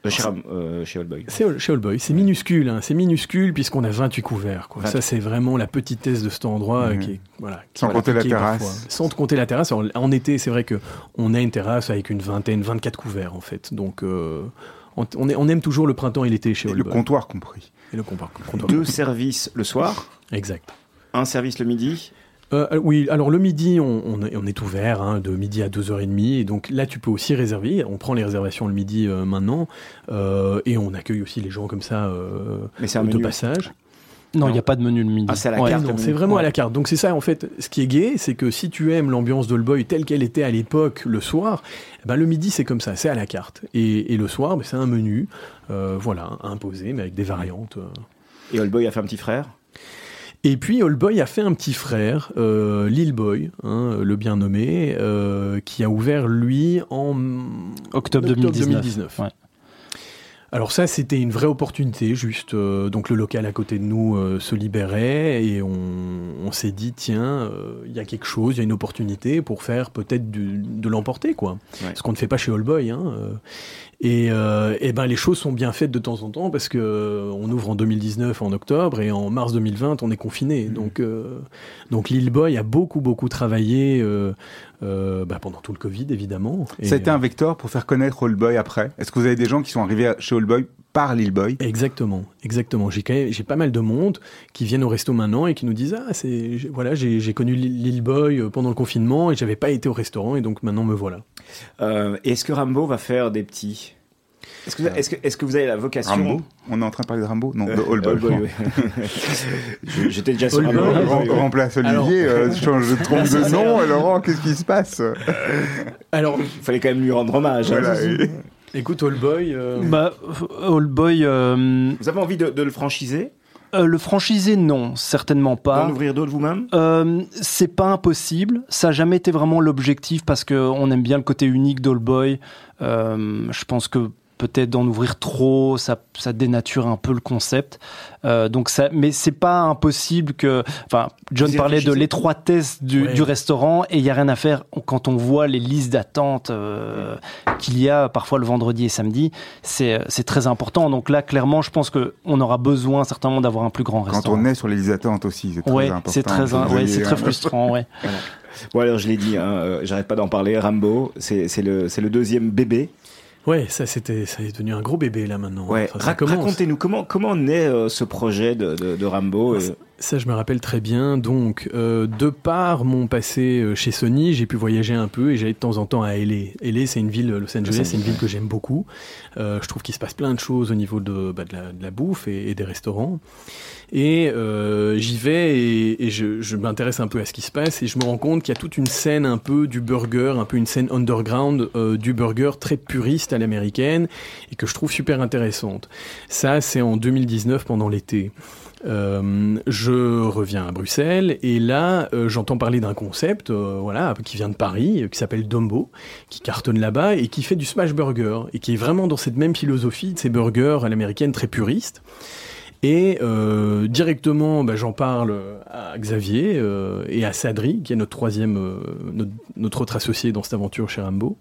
euh, chez, euh, chez Old Boy. C'est chez Old Boy. C'est minuscule, hein. c'est minuscule puisqu'on a 28 couverts. Quoi. Ça, c'est vraiment la petitesse de cet endroit mmh. qui est, voilà, Sans compter la terrasse. Sans compter la terrasse. En, été, c'est vrai que on a une terrasse avec une vingtaine, 24 couverts en fait. Donc, on, on, aime toujours le printemps et l'été chez Old Boy. Le comptoir compris. Et le comptoir, comptoir Deux services le soir. Exact. Un service le midi euh, euh, oui, alors le midi, on, est ouvert hein, de midi à 2h30. Et donc là, tu peux aussi réserver. On prend les réservations le midi euh, maintenant. et on accueille aussi les gens comme ça Mais c'est un de passage. Non, il n'y a pas de menu le midi. Ah, c'est à la carte. c'est vraiment à la carte. Donc c'est ça, en fait, ce qui est gai, c'est que si tu aimes l'ambiance de Boy telle qu'elle était à l'époque, le soir, eh ben, le midi c'est comme ça, c'est à la carte. Et, le soir, ben, c'est un menu, voilà, imposé, mais avec des variantes. Et Boy a fait un petit frère? Et puis All Boy a fait un petit frère, euh, Lil Boy, hein, le bien nommé, euh, qui a ouvert lui en octobre, 2019. Alors ça, c'était une vraie opportunité, juste. Euh, donc le local à côté de nous euh, se libérait et on, s'est dit, tiens, il y a quelque chose, il y a une opportunité pour faire peut-être de l'emporter, quoi. Ce qu'on ne fait pas chez All Boy. Hein, Et, euh, et ben les choses sont bien faites de temps en temps parce que euh, on ouvre en 2019 en octobre et en mars 2020 on est confiné. Donc euh, donc Lil Boy a beaucoup beaucoup travaillé euh, euh, bah, pendant tout le Covid évidemment. Et, Ça a été un vecteur pour faire connaître All Boy après. Est-ce que vous avez des gens qui sont arrivés chez All Boy par Lil Boy? Exactement, exactement. J'ai pas mal de monde qui viennent au resto maintenant et qui nous disent ah c'est j'ai- voilà j'ai j'ai connu Lil Lil Boy euh, pendant le confinement et j'avais pas été au restaurant et donc maintenant me voilà. Euh, Est-ce que Rambo va faire des petits? Est-ce que, vous- est-ce que, est-ce que vous avez la vocation Rambo On est en train de parler de Rambo Non, de Euh, All Boy. Oui. J'étais déjà sur Rambo. Rem-. Remplace Olivier, euh, tu changes de trompe de nom, et Laurent, qu'est-ce qui se passe? Alors Fallait quand même lui rendre hommage. hein. Et- écoute All Boy. euh, Bah, All Boy, euh, Vous avez envie de, de le franchiser? euh, le franchisé, non, certainement pas. D'en ouvrir d'autres vous-même? Euh, c'est pas impossible. Ça n'a jamais été vraiment l'objectif parce qu'on aime bien le côté unique d'All Boy. Euh, je pense que peut-être d'en ouvrir trop, ça, ça dénature un peu le concept. Euh, donc ça, mais c'est pas impossible que. Enfin, John parlait de l'étroitesse du, Ouais. du restaurant et il y a rien à faire quand on voit les listes d'attente euh, qu'il y a parfois le vendredi et samedi. C'est c'est très important. Donc là, clairement, je pense que on aura besoin certainement d'avoir un plus grand Quand restaurant. on est sur les listes d'attente aussi, c'est très Ouais, important. c'est très, ouais, un- frustrant, ouais. Bon alors je l'ai dit, hein, euh, j'arrête pas d'en parler. Rambo, c'est c'est le, c'est le deuxième bébé. Ouais, ça c'était ça est devenu un gros bébé là maintenant. Ouais. Enfin, Rac-. Racontez-nous comment comment naît euh, ce projet de, de, de Rambo. Ça, je me rappelle très bien. Donc, euh, de par mon passé euh, chez Sony, j'ai pu voyager un peu et j'allais de temps en temps à LA. LA, c'est une ville, Los Angeles, c'est une ville que j'aime beaucoup. Euh, je trouve qu'il se passe plein de choses au niveau de, bah, de, la, de la bouffe et, et des restaurants. Et euh, j'y vais et, je, m'intéresse un peu à ce qui se passe et je me rends compte qu'il y a toute une scène un peu du burger, un peu une scène underground euh, du burger très puriste à l'américaine et que je trouve super intéressante. Ça, c'est en 2019 pendant l'été. Euh, je reviens à Bruxelles et là euh, j'entends parler d'un concept euh, voilà qui vient de Paris qui s'appelle Dombo qui cartonne là-bas et qui fait du smash burger et qui est vraiment dans cette même philosophie de ces burgers à l'américaine très puristes et euh, directement bah, j'en parle à Xavier euh, et à Sadri qui est notre troisième euh, notre, autre associé dans cette aventure chez Rambo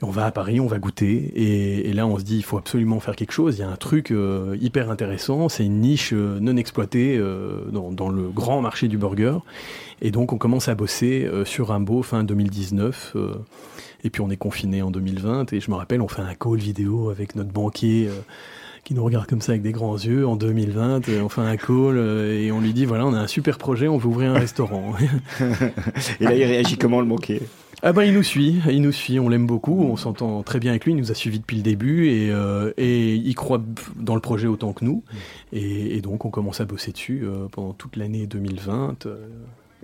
on va à Paris, on va goûter, et, là on se dit il faut absolument faire quelque chose. Il y a un truc hyper intéressant, c'est une niche non exploitée dans, le grand marché du burger. Et donc on commence à bosser sur Rambo fin 2019. euh, et puis on est confiné en 2020. Et je me rappelle, on fait un call vidéo avec notre banquier. Qui nous regarde comme ça avec des grands yeux en 2020, euh, on fait un call euh, et on lui dit voilà on a un super projet, on veut ouvrir un restaurant. Et là il réagit comment le banquier Ah ben il nous suit, il nous suit, on l'aime beaucoup, on s'entend très bien avec lui, il nous a suivis depuis le début et, euh, et il croit dans le projet autant que nous. Et, et donc on commence à bosser dessus euh, pendant toute l'année 2020 euh,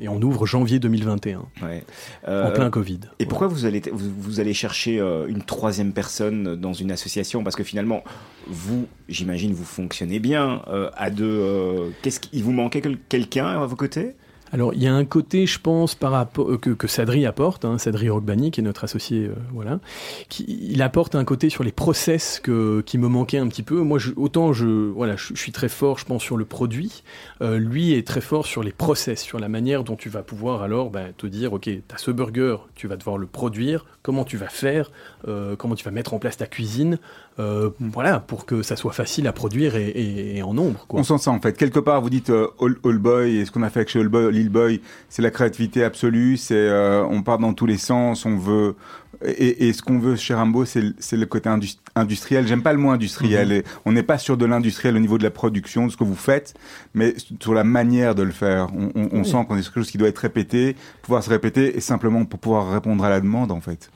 et on ouvre janvier 2021, Ouais. en Euh, plein Covid. Et pourquoi vous allez, vous, vous allez chercher euh, une troisième personne dans une association? Parce que finalement, vous, j'imagine, vous fonctionnez bien euh, à deux. euh, Qu'est-ce qu'il vous manquait quel- quelqu'un à vos côtés? Alors, il y a un côté, je pense, par euh, que, que Sadri apporte, hein, Sadri Rogbani, qui est notre associé, euh, voilà, qui, il apporte un côté sur les process que, qui me manquait un petit peu. Moi, je, autant je, voilà, je, suis très fort, je pense, sur le produit. Euh, lui est très fort sur les process, sur la manière dont tu vas pouvoir alors bah, te dire, ok, tu as ce burger, tu vas devoir le produire, comment tu vas faire, comment tu vas mettre en place ta cuisine, euh, voilà, pour que ça soit facile à produire et, et- et en nombre. Quoi. On sent ça en fait. Quelque part, vous dites euh, All, All Boy et ce qu'on a fait avec chez All Boy, Lil Boy, c'est la créativité absolue. C'est euh, on part dans tous les sens. On veut et, et ce qu'on veut chez Rambo, c'est le- c'est le côté indus- industriel. J'aime pas le mot industriel. Et on n'est pas sûr de l'industriel au niveau de la production, de ce que vous faites, mais sur la manière de le faire. On, on, on Oui. sent qu'on est sur quelque chose qui doit être répété, pouvoir se répéter et simplement pour pouvoir répondre à la demande en fait.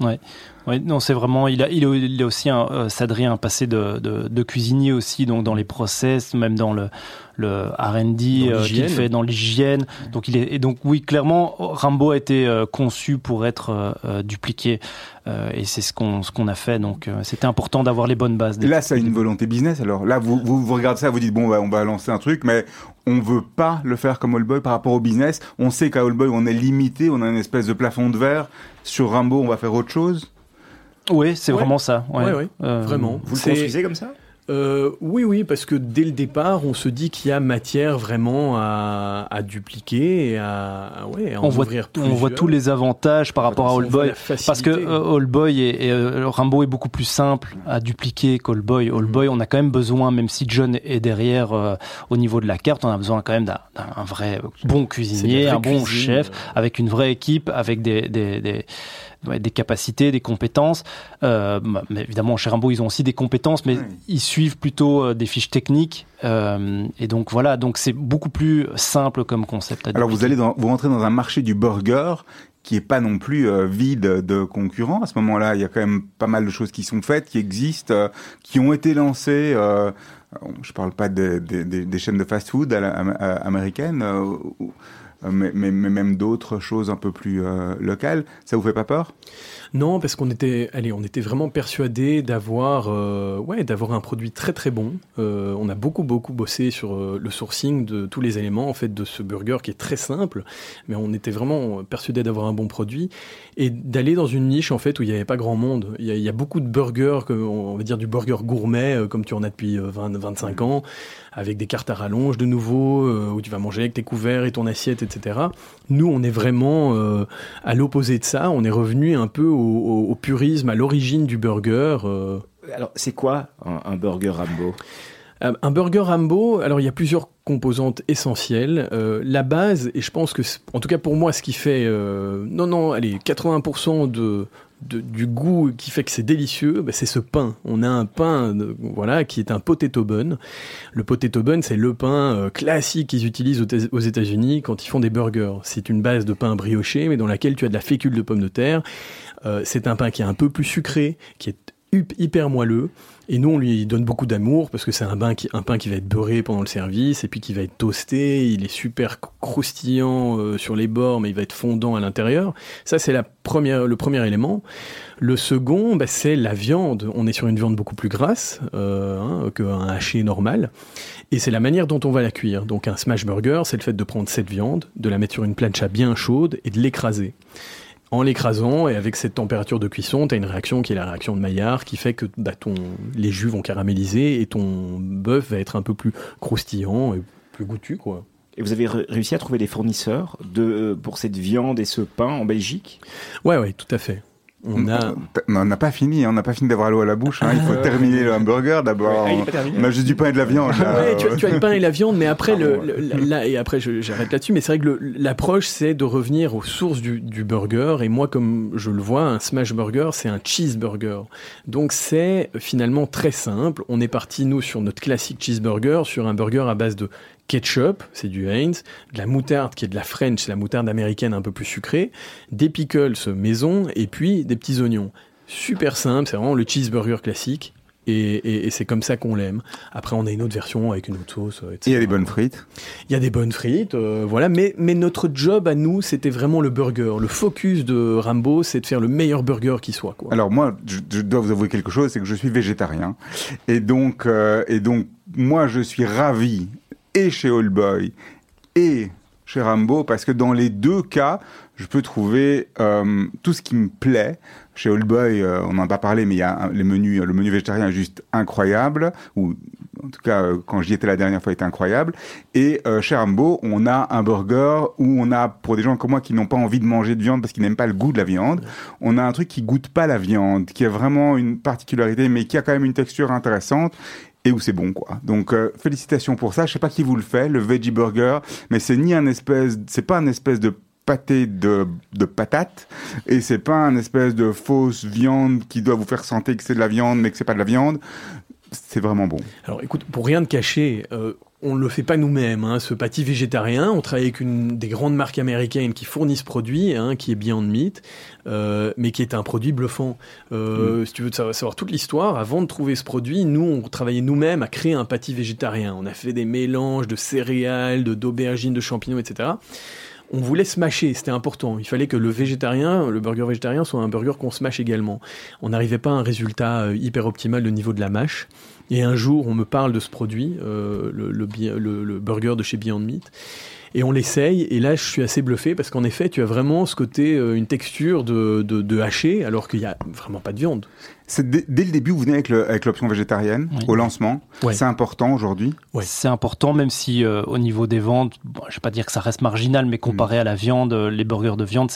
Oui, non, c'est vraiment. Il a, il a, il a aussi un, euh, Sadri a un passé de, de, de cuisinier aussi, donc dans les process, même dans le, le R&D Dans euh, qu'il l'hygiène. fait, dans l'hygiène. Donc il est, et donc oui, clairement, Rambo a été euh, conçu pour être euh, euh, dupliqué, euh, et c'est ce qu'on ce qu'on a fait. Donc euh, c'était important d'avoir les bonnes bases. Et là, ça a une volonté business. Alors là, vous, vous, vous regardez ça, vous dites bon, bah, on va lancer un truc, mais on veut pas le faire comme Allboy par rapport au business. On sait qu'à Allboy, on est limité, on a une espèce de plafond de verre. Sur Rambo, on va faire autre chose. Oui, c'est Ouais. vraiment ça. Ouais. Ouais, Euh, Vraiment. Vous le construisez comme ça euh, oui, oui, parce que dès le départ, on se dit qu'il y a matière vraiment à, à dupliquer et à, ouais, à on, voit, on voit tous les avantages par rapport à All Boy. Parce que euh, All Boy et, euh, Rambo est beaucoup plus simple à dupliquer qu'All Boy. All Boy, on a quand même besoin, même si John est derrière euh, au niveau de la carte, on a besoin quand même d'un vrai bon cuisinier, un bon chef, avec une vraie équipe, avec des, des, des des capacités, des compétences. Euh, mais évidemment, chez Rimbaud, ils ont aussi des compétences, mais ils suivent plutôt euh, des fiches techniques. Euh, et donc voilà, donc c'est beaucoup plus simple comme concept. Alors vous allez dans, vous rentrez dans un marché du burger qui est pas non plus vide de concurrents. À ce moment-là, il y a quand même pas mal de choses qui sont faites, qui existent, qui ont été lancées. je parle pas des, des chaînes de fast-food américaines euh, mais, même d'autres choses un peu plus euh, locales. Ça vous fait pas peur? Non, parce qu'on était, allez, on était vraiment persuadé d'avoir, euh, ouais, d'avoir un produit très très bon. Euh, on a beaucoup beaucoup bossé sur euh, le sourcing de tous les éléments en fait de ce burger qui est très simple, mais on était vraiment persuadé d'avoir un bon produit et d'aller dans une niche en fait où il n'y avait pas grand monde. Il y, a, beaucoup de burgers, on va dire du burger gourmet comme tu en as depuis 20, 25 ans, avec des cartes à rallonge de nouveau où tu vas manger avec tes couverts et ton assiette, etc. Nous, on est vraiment à l'opposé de ça. On est revenu un peu au, purisme, à l'origine du burger. Euh. Alors, c'est quoi un, burger Rambo? Euh, un burger Rambo, alors il y a plusieurs composantes essentielles. Euh, la base, et je pense que, en tout cas pour moi, ce qui fait, non, non, allez, 80% de, du goût qui fait que c'est délicieux, bah, c'est ce pain. On a un pain, voilà, qui est un potato bun. Le potato bun, c'est le pain euh, classique qu'ils utilisent aux États-Unis quand ils font des burgers. C'est une base de pain brioché, mais dans laquelle tu as de la fécule de pomme de terre. Euh, c'est un pain qui est un peu plus sucré, qui est hyper moelleux. Et nous, on lui donne beaucoup d'amour parce que c'est un, pain qui, un pain qui va être beurré pendant le service et puis qui va être toasté. Il est super croustillant euh, sur les bords, mais il va être fondant à l'intérieur. Ça, c'est la première, le premier élément. Le second, bah, c'est la viande. On est sur une viande beaucoup plus grasse euh, hein, qu'un haché normal. Et c'est la manière dont on va la cuire. Donc un smash burger, c'est le fait de prendre cette viande, de la mettre sur une plancha bien chaude et de l'écraser en l'écrasant et avec cette température de cuisson, tu as une réaction qui est la réaction de Maillard qui fait que bah, ton, les jus vont caraméliser et ton bœuf va être un peu plus croustillant et plus goûtu. quoi. Et vous avez réussi à trouver des fournisseurs de, pour cette viande et ce pain en Belgique? Ouais, ouais, tout à fait. On a... On n'a pas fini, on n'a pas fini d'avoir l'eau à la bouche. Hein. Il faut terminer le hamburger d'abord. on a juste du pain et de la viande. Ouais, tu, tu, as le pain et la viande, mais après, le, là, et après j'arrête là-dessus, mais c'est vrai que l'approche, c'est de revenir aux sources du, du, burger. Et moi, comme je le vois, un smash burger, c'est un cheeseburger. Donc c'est finalement très simple. On est parti, nous, sur notre classique cheeseburger, sur un burger à base de ketchup, c'est du Heinz, de la moutarde qui est de la French, la moutarde américaine un peu plus sucrée, des pickles maison et puis des petits oignons. Super simple, c'est vraiment le cheeseburger classique. Et, c'est comme ça qu'on l'aime. Après, on a une autre version avec une autre sauce. Etc. il y a des bonnes frites. Il y a des bonnes frites, euh, voilà. Mais, mais notre job à nous, c'était vraiment le burger. Le focus de Rambo, c'est de faire le meilleur burger qui soit. Quoi. Alors moi, je, dois vous avouer quelque chose, c'est que je suis végétarien. Et donc, euh, et donc, moi, je suis ravi et chez Boy et chez Rambo, parce que dans les deux cas, je peux trouver euh, tout ce qui me plaît. Chez Boy, euh, on n'en a pas parlé, mais il y a le menu végétarien est juste incroyable, ou en tout cas euh, quand j'y étais la dernière fois, était incroyable. Et chez Rambo, on a un burger où on a, pour des gens comme moi qui n'ont pas envie de manger de viande parce qu'ils n'aiment pas le goût de la viande, on a un truc qui goûte pas la viande, qui a vraiment une particularité, mais qui a quand même une texture intéressante où c'est bon quoi. Donc euh, félicitations pour ça. Je sais pas qui vous le fait, le veggie burger, mais c'est ni un espèce, c'est pas un espèce de pâté de, de patates et c'est pas un espèce de fausse viande qui doit vous faire sentir que c'est de la viande mais que c'est pas de la viande. C'est vraiment bon. Alors écoute, pour rien de cacher, euh, on ne le fait pas nous-mêmes, hein, ce pâtis végétarien. On travaille avec une des grandes marques américaines qui fournissent ce produit, hein, qui est Beyond Meat, euh, mais qui est un produit bluffant. Euh, mm. Si tu veux savoir, toute l'histoire, avant de trouver ce produit, nous, on travaillait nous-mêmes à créer un pâtis végétarien. On a fait des mélanges de céréales, de d'aubergines, de champignons, etc. On voulait smasher, c'était important. Il fallait que le végétarien, le burger végétarien, soit un burger qu'on smash également. On n'arrivait pas à un résultat euh, hyper optimal au niveau de la mâche. Et un jour, on me parle de ce produit, euh, le, burger de chez Beyond Meat. Et on l'essaye, et là je suis assez bluffé parce qu'en effet tu as vraiment ce côté, euh, une texture de, de, de haché, alors qu'il n'y a vraiment pas de viande. C'est dès, dès le début, vous venez avec l'option végétarienne Oui. au lancement. Ouais. C'est important aujourd'hui. Ouais. C'est important, même si euh, au niveau des ventes, bon, je vais pas dire que ça reste marginal, mais comparé à la viande, euh, les burgers de viande,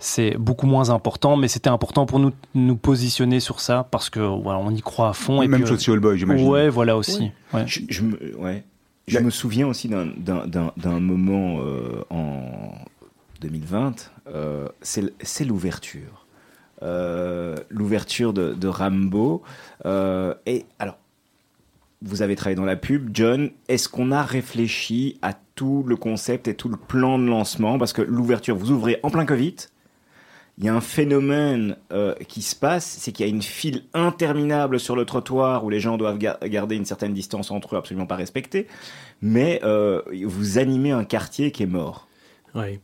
c'est beaucoup moins important. Mais c'était important pour nous nous positionner sur ça parce que voilà, on y croit à fond. et Même puis, chose chez All Boy, euh, j'imagine. Ouais, voilà aussi. Ouais. Je, je me, ouais. je La- me souviens aussi d'un- moment euh, en 2020, euh, c'est l- c'est l'ouverture. Euh, l'ouverture de, Rambo. Euh, et alors, vous avez travaillé dans la pub, John. Est-ce qu'on a réfléchi à tout le concept et tout le plan de lancement? Parce que l'ouverture, vous ouvrez en plein Covid. Il y a un phénomène euh, qui se passe, c'est qu'il y a une file interminable sur le trottoir où les gens doivent ga- garder une certaine distance entre eux, absolument pas respectée. Mais vous animez un quartier qui est mort. Ouais.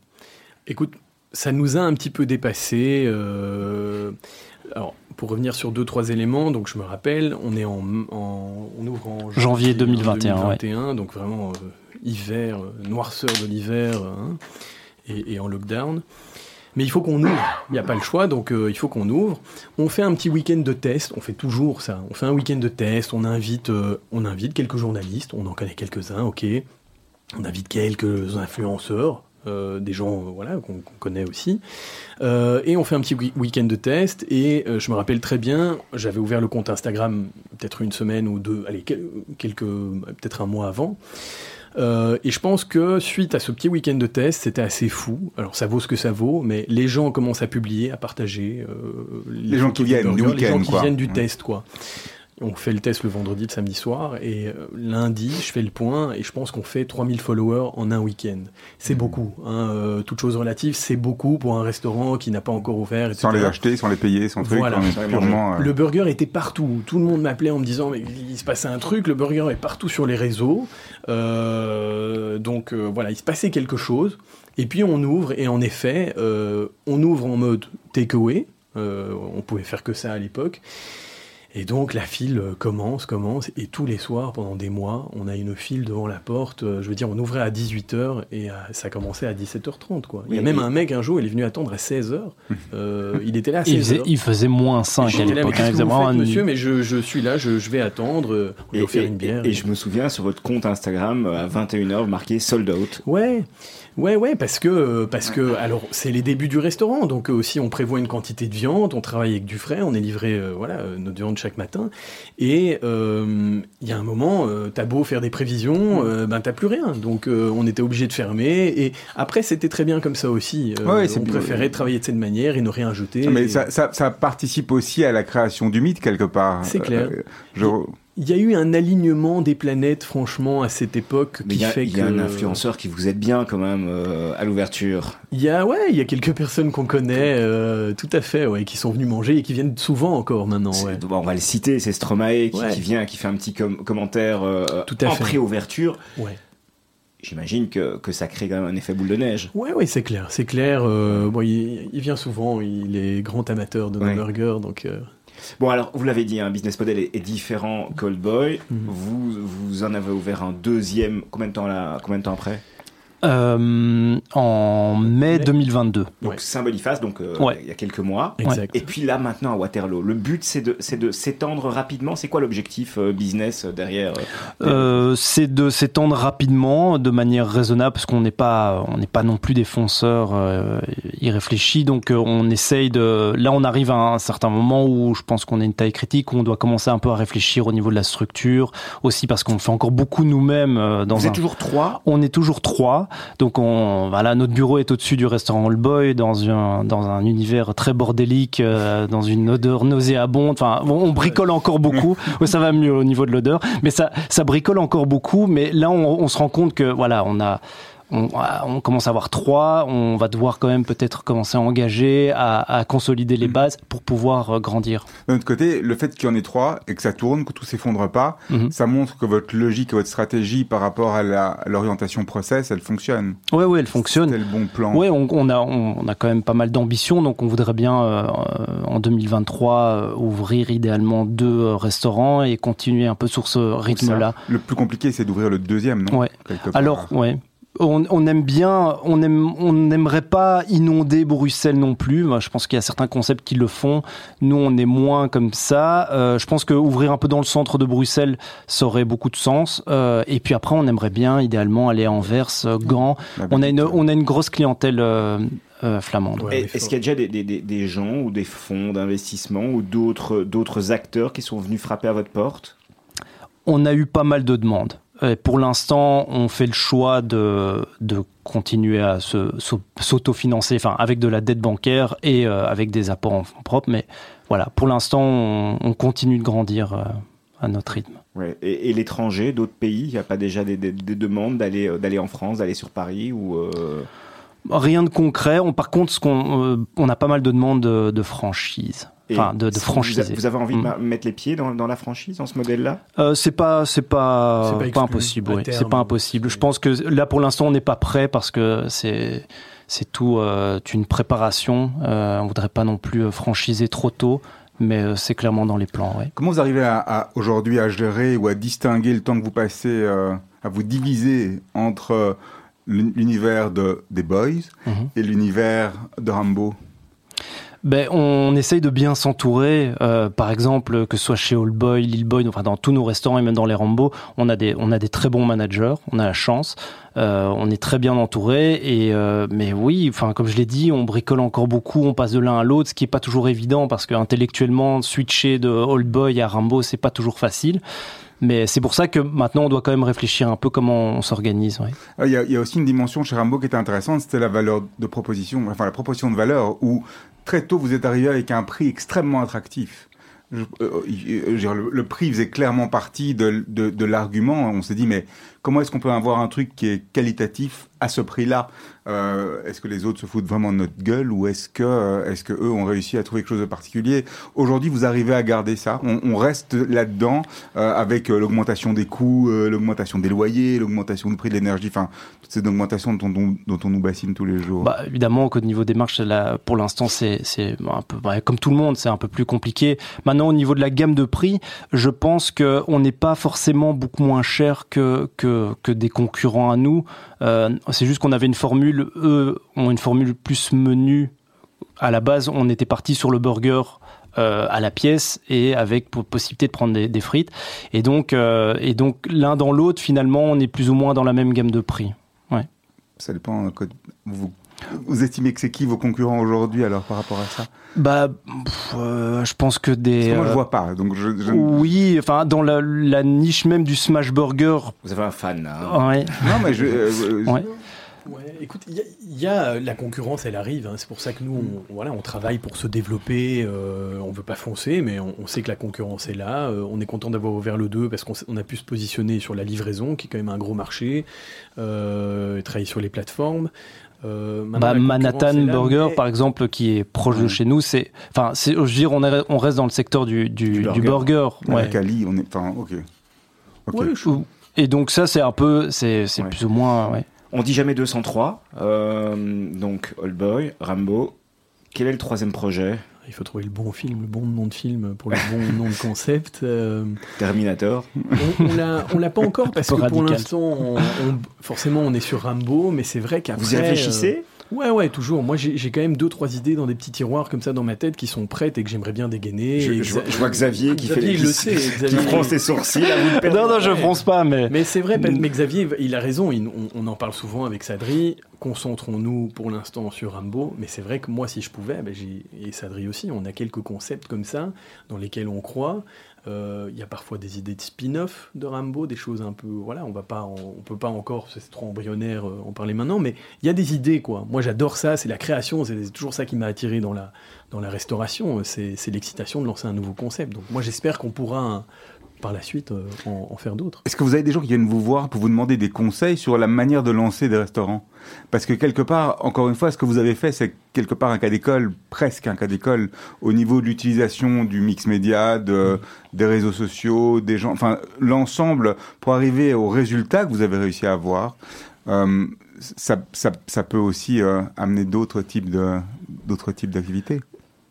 Écoute, ça nous a un petit peu dépassé. euh, Alors, pour revenir sur deux, trois éléments, donc je me rappelle, on est en, en- on ouvre en Janvier 2021, 2021, donc vraiment euh, hiver, euh, noirceur de l'hiver, hein, et, et en lockdown. Mais il faut qu'on ouvre, il n'y a pas le choix, donc euh, il faut qu'on ouvre. On fait un petit week-end de test, on fait toujours ça. On fait un week-end de test, on invite, on invite quelques journalistes, on en connaît quelques-uns, ok. On invite quelques influenceurs, euh, des gens euh, voilà, qu'on connaît aussi. Euh, et on fait un petit week- week-end de test. Et je me rappelle très bien, j'avais ouvert le compte Instagram peut-être une semaine ou deux, allez, quel- quelques, peut-être un mois avant. Et je pense que suite à ce petit week-end de test, c'était assez fou. Alors ça vaut ce que ça vaut, mais les gens commencent à publier, à partager. Les gens qui viennent du burger, Les gens qui quoi. viennent du Mm. test, quoi. On fait le test le vendredi, le samedi soir, et euh, lundi, je fais le point, et je pense qu'on fait 3000 followers en un week-end. C'est Mm. beaucoup. Hein, euh, toute chose relative, c'est beaucoup pour un restaurant qui n'a pas encore ouvert, etc. Sans les acheter, sans les payer, sans truc. Voilà. purement. euh, Le burger était partout. Tout le monde m'appelait en me disant mais il se passait un truc. Le burger est partout sur les réseaux. Euh, donc euh, voilà, il se passait quelque chose. Et puis on ouvre et en effet, euh, on ouvre en mode takeaway. Euh, on pouvait faire que ça à l'époque. Et donc la file euh, commence, commence, et tous les soirs, pendant des mois, on a une file devant la porte. Euh, Je veux dire, on ouvrait à 18h et à- ça commençait à 17h30. Quoi. Il y a Oui, même et- un mec un jour, il est venu attendre à 16h. Euh, il était là à 16h. Il faisait, il faisait moins 5 à l'époque. hein, un- monsieur Mais je, je suis là, je, je vais attendre. euh, On lui a offert une bière. et- et je me souviens sur votre compte Instagram, à 21h, vous marquez sold out. Ouais, ouais, ouais, parce que, euh, parce que, alors, c'est les débuts du restaurant, donc euh, aussi on prévoit une quantité de viande, on travaille avec du frais, on est livré, euh, voilà, notre viande chaque matin, et euh, il y a un moment, euh, t'as beau faire des prévisions, euh, ben t'as plus rien, donc euh, on était obligé de fermer, et après c'était très bien comme ça aussi, Ouais, on préférait travailler de cette manière et ne rien jeter. Mais et- ça, ça, ça participe aussi à la création du mythe quelque part. C'est clair. Je- Il y a eu un alignement des planètes, franchement, à cette époque, Mais qui y a, fait il y a un influenceur qui vous aide bien quand même euh, à l'ouverture. Il y a, ouais, il y a quelques personnes qu'on connaît, euh, tout à fait, ouais, qui sont venues manger et qui viennent souvent encore maintenant, C'est- ouais. bon, on va le citer, c'est Stromae qui, Ouais. qui vient, qui fait un petit com- commentaire euh, Tout à en pré-ouverture. Ouais, J'imagine que, que ça crée quand même un effet boule de neige. ouais, ouais, c'est clair, c'est clair. euh, bon, il, il vient souvent, il est grand amateur de Ouais. burgers, donc euh, Bon, alors, vous l'avez dit, un business model est, est différent qu'Old Boy. Mhm. Vous, vous en avez ouvert un deuxième, combien de temps, là, combien de temps après? Euh, en mai Mais- 2022. Donc, Ouais. Saint-Boniface, donc euh, Ouais. il y a quelques mois. exact. Et puis là, maintenant, à Waterloo, le but, c'est de, c'est de s'étendre rapidement. C'est quoi l'objectif euh, business derrière c'est de s'étendre rapidement, de manière raisonnable, parce qu'on n'est pas, on n'est pas non plus des fonceurs euh, irréfléchis. Donc, euh, on essaye de. Là, on arrive à un certain moment où je pense qu'on a une taille critique, où on doit commencer un peu à réfléchir au niveau de la structure, aussi parce qu'on fait encore beaucoup nous-mêmes euh, dans Vous un. êtes toujours trois? On est toujours trois, donc on, voilà, notre bureau est au-dessus du restaurant All Boy, dans un, dans un univers très bordélique, euh, dans une odeur nauséabonde. Enfin, on bricole encore beaucoup. Ouais, ça va mieux au niveau de l'odeur, mais ça, ça bricole encore beaucoup. Mais là, on, on se rend compte que voilà, on a on, on commence à avoir trois, on va devoir quand même peut-être commencer à engager, à, à consolider les bases pour pouvoir euh, grandir. D'un autre côté, le fait qu'il y en ait trois et que ça tourne, que tout s'effondre pas, Mhm. ça montre que votre logique et votre stratégie par rapport à l'orientation process, elle fonctionne. Ouais, ouais, elle fonctionne. C'était le bon plan. Oui, on, on a, on, a quand même pas mal d'ambition, donc on voudrait bien euh, en 2023 euh, ouvrir idéalement deux restaurants et continuer un peu sur ce rythme-là. Le plus compliqué, c'est d'ouvrir le deuxième, non? Ouais. Part. Alors, ouais. On, aime bien, on aime, on n'aimerait pas inonder Bruxelles non plus. Je pense qu'il y a certains concepts qui le font. Nous, on est moins comme ça. Euh, je pense que ouvrir un peu dans le centre de Bruxelles, ça aurait beaucoup de sens. Euh, et puis après, on aimerait bien, idéalement, aller à Anvers, euh, Gand. On a une, on a une grosse clientèle. flamande. Est-ce qu'il y a déjà des, des, des, gens ou des fonds d'investissement ou d'autres, d'autres acteurs qui sont venus frapper à votre porte? On a eu pas mal de demandes pour l'instant, on fait le choix de, de continuer à s'autofinancer, enfin avec de la dette bancaire et euh, avec des apports en fonds propres. Mais voilà, pour l'instant, on, continue de grandir euh, à notre rythme. Ouais. Et, l'étranger, d'autres pays, il n'y a pas déjà des, des, demandes d'aller euh, d'aller en France, d'aller sur Paris ou Rien de concret. On, par contre, ce qu'on, on a pas mal de demandes de, de franchise enfin de, de franchiser. Vous avez envie de mm. mettre les pieds dans, dans la franchise, dans ce modèle-là? Euh, C'est pas, c'est pas, pas, impossible. Oui. C'est pas impossible. Je pense que là, pour l'instant, on n'est pas prêt parce que c'est c'est tout euh, une préparation. Euh, on voudrait pas non plus euh, franchiser trop tôt. Mais euh, c'est clairement dans les plans. Ouais. Comment vous arrivez à, à aujourd'hui à gérer ou à distinguer le temps que vous passez à vous diviser entre l'univers de, des Boys mm-hmm. et l'univers de Rambo ben, on essaye de bien s'entourer. Euh, par exemple, que ce soit chez Old Boy, Lil Boy, enfin dans tous nos restaurants et même dans les Rambo, on a des on a des très bons managers. On a la chance. Euh, on est très bien entouré. Et euh, mais oui, enfin comme je l'ai dit, on bricole encore beaucoup. On passe de l'un à l'autre, ce qui est pas toujours évident parce que intellectuellement switcher de Old Boy à Rambo, c'est pas toujours facile. Mais c'est pour ça que maintenant, on doit quand même réfléchir un peu comment on s'organise. Ah, il, y a, aussi une dimension chez Rambo qui était intéressante, c'était la valeur de proposition, enfin la proposition de valeur, où très tôt, vous êtes arrivé avec un prix extrêmement attractif. Euh, euh, le, prix faisait clairement partie de l'argument. On s'est dit, mais comment est-ce qu'on peut avoir un truc qui est qualitatif à ce prix-là? Euh, Est-ce que les autres se foutent vraiment de notre gueule ou est-ce que, euh, est-ce que eux ont réussi à trouver quelque chose de particulier? Aujourd'hui, vous arrivez à garder ça. On, on reste là-dedans euh, avec euh, l'augmentation des coûts, euh, l'augmentation des loyers, l'augmentation du prix de l'énergie, enfin toutes ces augmentations dont, dont, dont, on nous bassine tous les jours. Bah, évidemment qu'au niveau des marches, là, pour l'instant, c'est, un peu bah, comme tout le monde, c'est un peu plus compliqué. Maintenant, au niveau de la gamme de prix, je pense que on n'est pas forcément beaucoup moins cher que que que, des concurrents à nous. Euh, c'est juste qu'on avait une formule, eux ont une formule plus menu. À la base, on était parti sur le burger euh, à la pièce et avec possibilité de prendre des, frites. Et donc, euh, et donc l'un dans l'autre, finalement, on est plus ou moins dans la même gamme de prix. Ouais. Ça dépend. Vous estimez que c'est qui vos concurrents aujourd'hui alors par rapport à ça? Bah, euh, je pense que des. Parce moi, je vois pas. Donc je, Oui, enfin dans la, niche même du smash burger. Vous avez un fan là. Hein. Ouais. non mais je. Euh, ouais. Ouais, écoute, il y, a euh, la concurrence, elle arrive. Hein. c'est pour ça que nous, on, voilà, on travaille pour se développer. Euh, on veut pas foncer, mais on, sait que la concurrence est là. on est content d'avoir ouvert le 2 parce qu'on a pu se positionner sur la livraison, qui est quand même un gros marché, travailler sur les plateformes. Euh, bah, Manhattan Burger, par exemple, qui est proche de chez nous, c'est, enfin, je veux dire, on, on, reste dans le secteur du, du, burger. Ouais. Cali, on est, enfin, ok. Et donc ça, c'est un peu, c'est, plus ou moins, On dit jamais 203. Euh, donc, Old Boy, Rambo. Quel est le troisième projet? Il faut trouver le bon film, le bon nom de film pour le bon nom de concept. Euh, Terminator. On, on l'a pas encore parce que pour l'instant, forcément, on est sur Rambo, mais c'est vrai qu'après. Vous y réfléchissez? euh, Ouais, ouais, toujours. Moi, j'ai quand même deux, trois idées dans des petits tiroirs comme ça dans ma tête qui sont prêtes et que j'aimerais bien dégainer. Je, vois Xavier qui fait les... le sait, Xavier... qui fronce ses sourcils. non, non, je fronce pas, mais. Mais c'est vrai, mais Xavier, il a raison. on, en parle souvent avec Sadri. Concentrons-nous pour l'instant sur Rambo. Mais c'est vrai que moi, si je pouvais, ben, et Sadri aussi, on a quelques concepts comme ça dans lesquels on croit. Euh, il y a parfois des idées de spin-off de Rambo, des choses un peu. Voilà, on va pas, on, peut pas encore, c'est trop embryonnaire euh, en parler maintenant, mais il y a des idées, quoi. Moi, j'adore ça, c'est la création, c'est toujours ça qui m'a attiré dans la, dans la restauration, c'est l'excitation de lancer un nouveau concept. Donc, moi, j'espère qu'on pourra par la suite euh, en, faire d'autres. Est-ce que vous avez des gens qui viennent vous voir pour vous demander des conseils sur la manière de lancer des restaurants? Parce que quelque part, encore une fois, ce que vous avez fait, c'est quelque part un cas d'école, presque un cas d'école, au niveau de l'utilisation du mix média, de, des réseaux sociaux, des gens, enfin l'ensemble pour arriver au résultat que vous avez réussi à avoir. Euh, ça, peut aussi euh, amener d'autres types d'activités.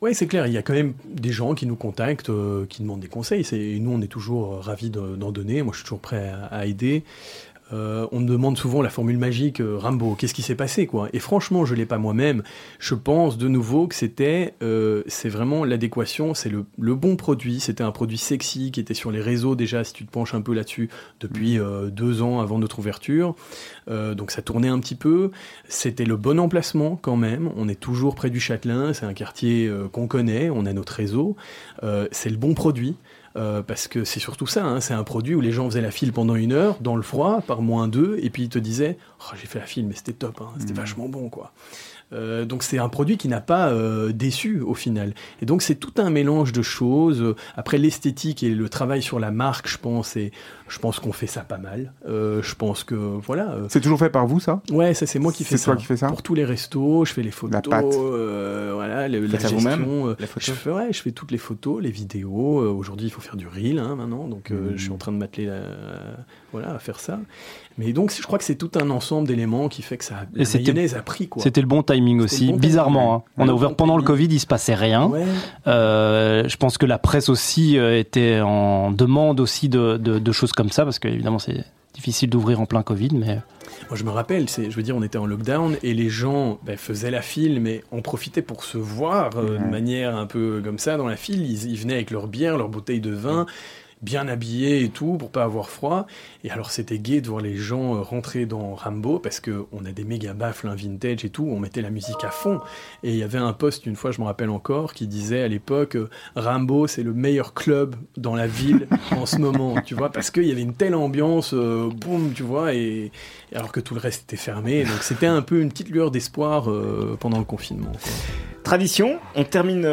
Oui, c'est clair. Il y a quand même des gens qui nous contactent, euh, qui demandent des conseils. Et nous, on est toujours euh, ravis d'en donner. Moi, je suis toujours prêt à, aider. Euh, on me demande souvent la formule magique euh, Rambo, qu'est-ce qui s'est passé quoi? Et franchement, je l'ai pas moi-même. Je pense de nouveau que c'était, euh, c'est vraiment l'adéquation, c'est le, le, bon produit. C'était un produit sexy qui était sur les réseaux déjà, si tu te penches un peu là-dessus, depuis mmh. deux ans avant notre ouverture. donc ça tournait un petit peu. C'était le bon emplacement quand même. On est toujours près du Châtelain, c'est un quartier qu'on connaît, on a notre réseau. c'est le bon produit. Euh, parce que c'est surtout ça, hein, c'est un produit où les gens faisaient la file pendant une heure, dans le froid, par moins deux, et puis ils te disaient oh, J'ai fait la file, mais c'était top, hein, c'était mmh. vachement bon, quoi. Euh, donc c'est un produit qui n'a pas euh, déçu au final. Et donc c'est tout un mélange de choses. Après l'esthétique et le travail sur la marque, je pense, et je pense qu'on fait ça pas mal. Euh, je pense que voilà. C'est toujours fait par vous ça? Ouais, ça c'est moi qui fais ça. qui fais ça? Pour tous les restos, je fais les photos. La voilà, la gestion. je fais, ouais, je fais toutes les photos, les vidéos. Aujourd'hui, il faut faire du reel hein, maintenant, donc je suis en train de m'atteler voilà à faire ça. Mais donc, je crois que c'est tout un ensemble d'éléments qui fait que ça, la mayonnaise a pris. quoi. C'était le bon timing aussi, bizarrement. Hein. On a ouvert pendant le Covid, il se passait rien. Euh, je pense que la presse aussi euh, était en demande aussi de, de, choses comme ça, parce qu'évidemment, c'est difficile d'ouvrir en plein Covid, mais... Moi, je me rappelle, je veux dire, on était en lockdown et les gens ben, faisaient la file, mais en profitaient pour se voir euh, de manière un peu comme ça dans la file. Ils, ils venaient avec leur bière, leur bouteille de vin bien habillé et tout pour pas avoir froid. Et alors c'était gai de voir les gens euh, rentrer dans Rambo parce que on a des méga baffles, un vintage et tout. On mettait la musique à fond. Et il y avait un poste une fois, je me rappelle encore, qui disait à l'époque euh, Rambo c'est le meilleur club dans la ville en ce moment, tu vois, parce qu'il y avait une telle ambiance, euh, boum, tu vois, et, alors que tout le reste était fermé. Donc c'était un peu une petite lueur d'espoir pendant le confinement. Tradition, on termine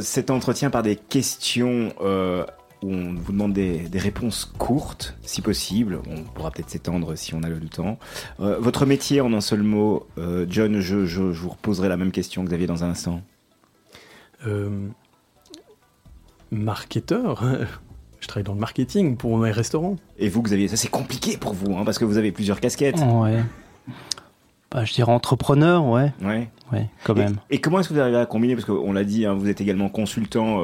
cet entretien par des questions où on vous demande des, réponses courtes, si possible. On pourra peut-être s'étendre si on a le temps. Euh, votre métier, en un seul mot, euh, John, je, vous reposerai la même question que Xavier dans un instant. Euh, marketeur je travaille dans le marketing pour mes restaurants. Et vous, Xavier, ça c'est compliqué pour vous, hein, parce que vous avez plusieurs casquettes. Ouais. Bah, je dirais entrepreneur, ouais. Ouais. Ouais, quand même. Et, comment est-ce que vous arrivez à combiner? Parce qu'on l'a dit, hein, vous êtes également consultant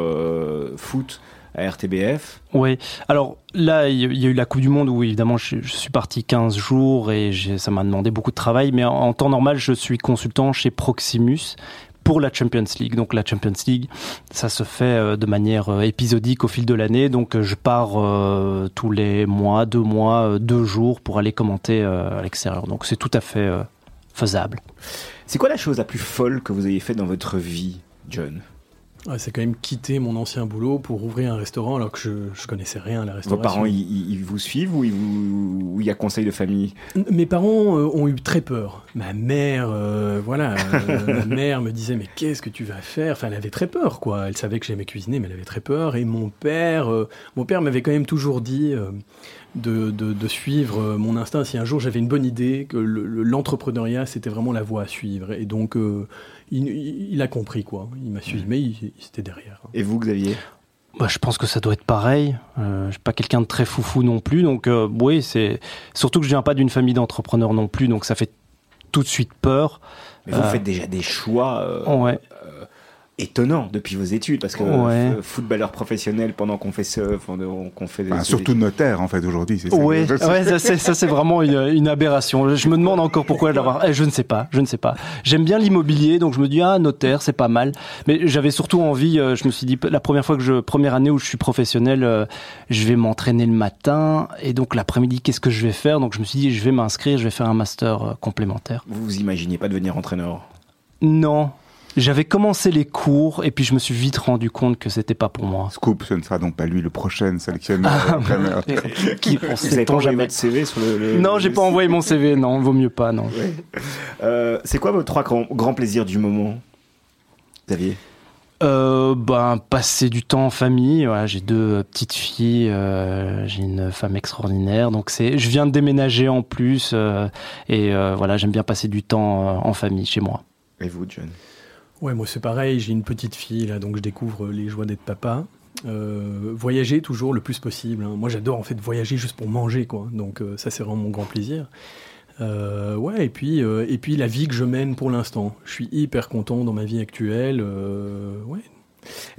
foot à RTBF. Oui, alors là, il y a eu la Coupe du Monde où évidemment je, suis parti 15 jours et ça m'a demandé beaucoup de travail, mais en, temps normal, je suis consultant chez Proximus pour la Champions League. Donc la Champions League, ça se fait euh, de manière euh, épisodique au fil de l'année. Donc euh, je pars tous les mois, deux mois, deux jours pour aller commenter à l'extérieur. Donc c'est tout à fait faisable. C'est quoi la chose la plus folle que vous ayez faite dans votre vie, John? C'est quand même quitter mon ancien boulot pour ouvrir un restaurant alors que je, je connaissais rien à la restauration. Vos parents, ils, vous suivent ou il y a conseil de famille? Mes parents euh, ont eu très peur. Ma mère, euh, voilà, euh, ma mère me disait mais qu'est-ce que tu vas faire? Enfin, elle avait très peur, quoi. Elle savait que j'aimais cuisiner, mais elle avait très peur. Et mon père, mon père m'avait quand même toujours dit de, de, suivre mon instinct. Si un jour j'avais une bonne idée, que l'entrepreneuriat c'était vraiment la voie à suivre. Et donc il, a compris, quoi. Il m'a suivi, mais il, était derrière. Et vous, Xavier? Bah, je pense que ça doit être pareil. Euh, je suis pas quelqu'un de très foufou non plus, donc euh, oui, c'est surtout que je viens pas d'une famille d'entrepreneurs non plus, donc ça fait tout de suite peur. Mais vous euh, faites déjà des choix. ouais étonnant depuis vos études parce que euh, footballeur professionnel pendant qu'on fait ce qu'on fait surtout notaire en fait aujourd'hui c'est ouais, ouais ça c'est vraiment une, aberration. Je me demande encore pourquoi l'avoir eh, je ne sais pas je ne sais pas. J'aime bien l'immobilier donc je me dis ah notaire c'est pas mal. Mais j'avais surtout envie euh, je me suis dit la première fois que je première année où je suis professionnel euh, je vais m'entraîner le matin et donc l'après-midi qu'est-ce que je vais faire? Donc je me suis dit je vais m'inscrire je vais faire un master complémentaire. Vous vous imaginez pas devenir entraîneur? Non j'avais commencé les cours et puis je me suis vite rendu compte que c'était pas pour moi. Scoop, ce ne sera donc pas lui le prochain sélectionneur. Ah, Qui Vous n'avez pas envoyé votre CV sur le, Non, j'ai pas envoyé mon CV. Non, vaut mieux pas. Non. Euh, c'est quoi vos trois grands, plaisirs du moment, Xavier? Euh, ben, passer du temps en famille. Voilà, j'ai deux petites filles, euh, j'ai une femme extraordinaire. Donc c'est, je viens de déménager en plus euh, et voilà, j'aime bien passer du temps en famille chez moi. Et vous, John? Ouais, moi c'est pareil, j'ai une petite fille là, donc je découvre les joies d'être papa. Euh, voyager toujours le plus possible. Hein. Moi j'adore en fait voyager juste pour manger, quoi. Donc euh, ça c'est vraiment mon grand plaisir. Euh, ouais, et puis, et puis la vie que je mène pour l'instant. Je suis hyper content dans ma vie actuelle. ouais.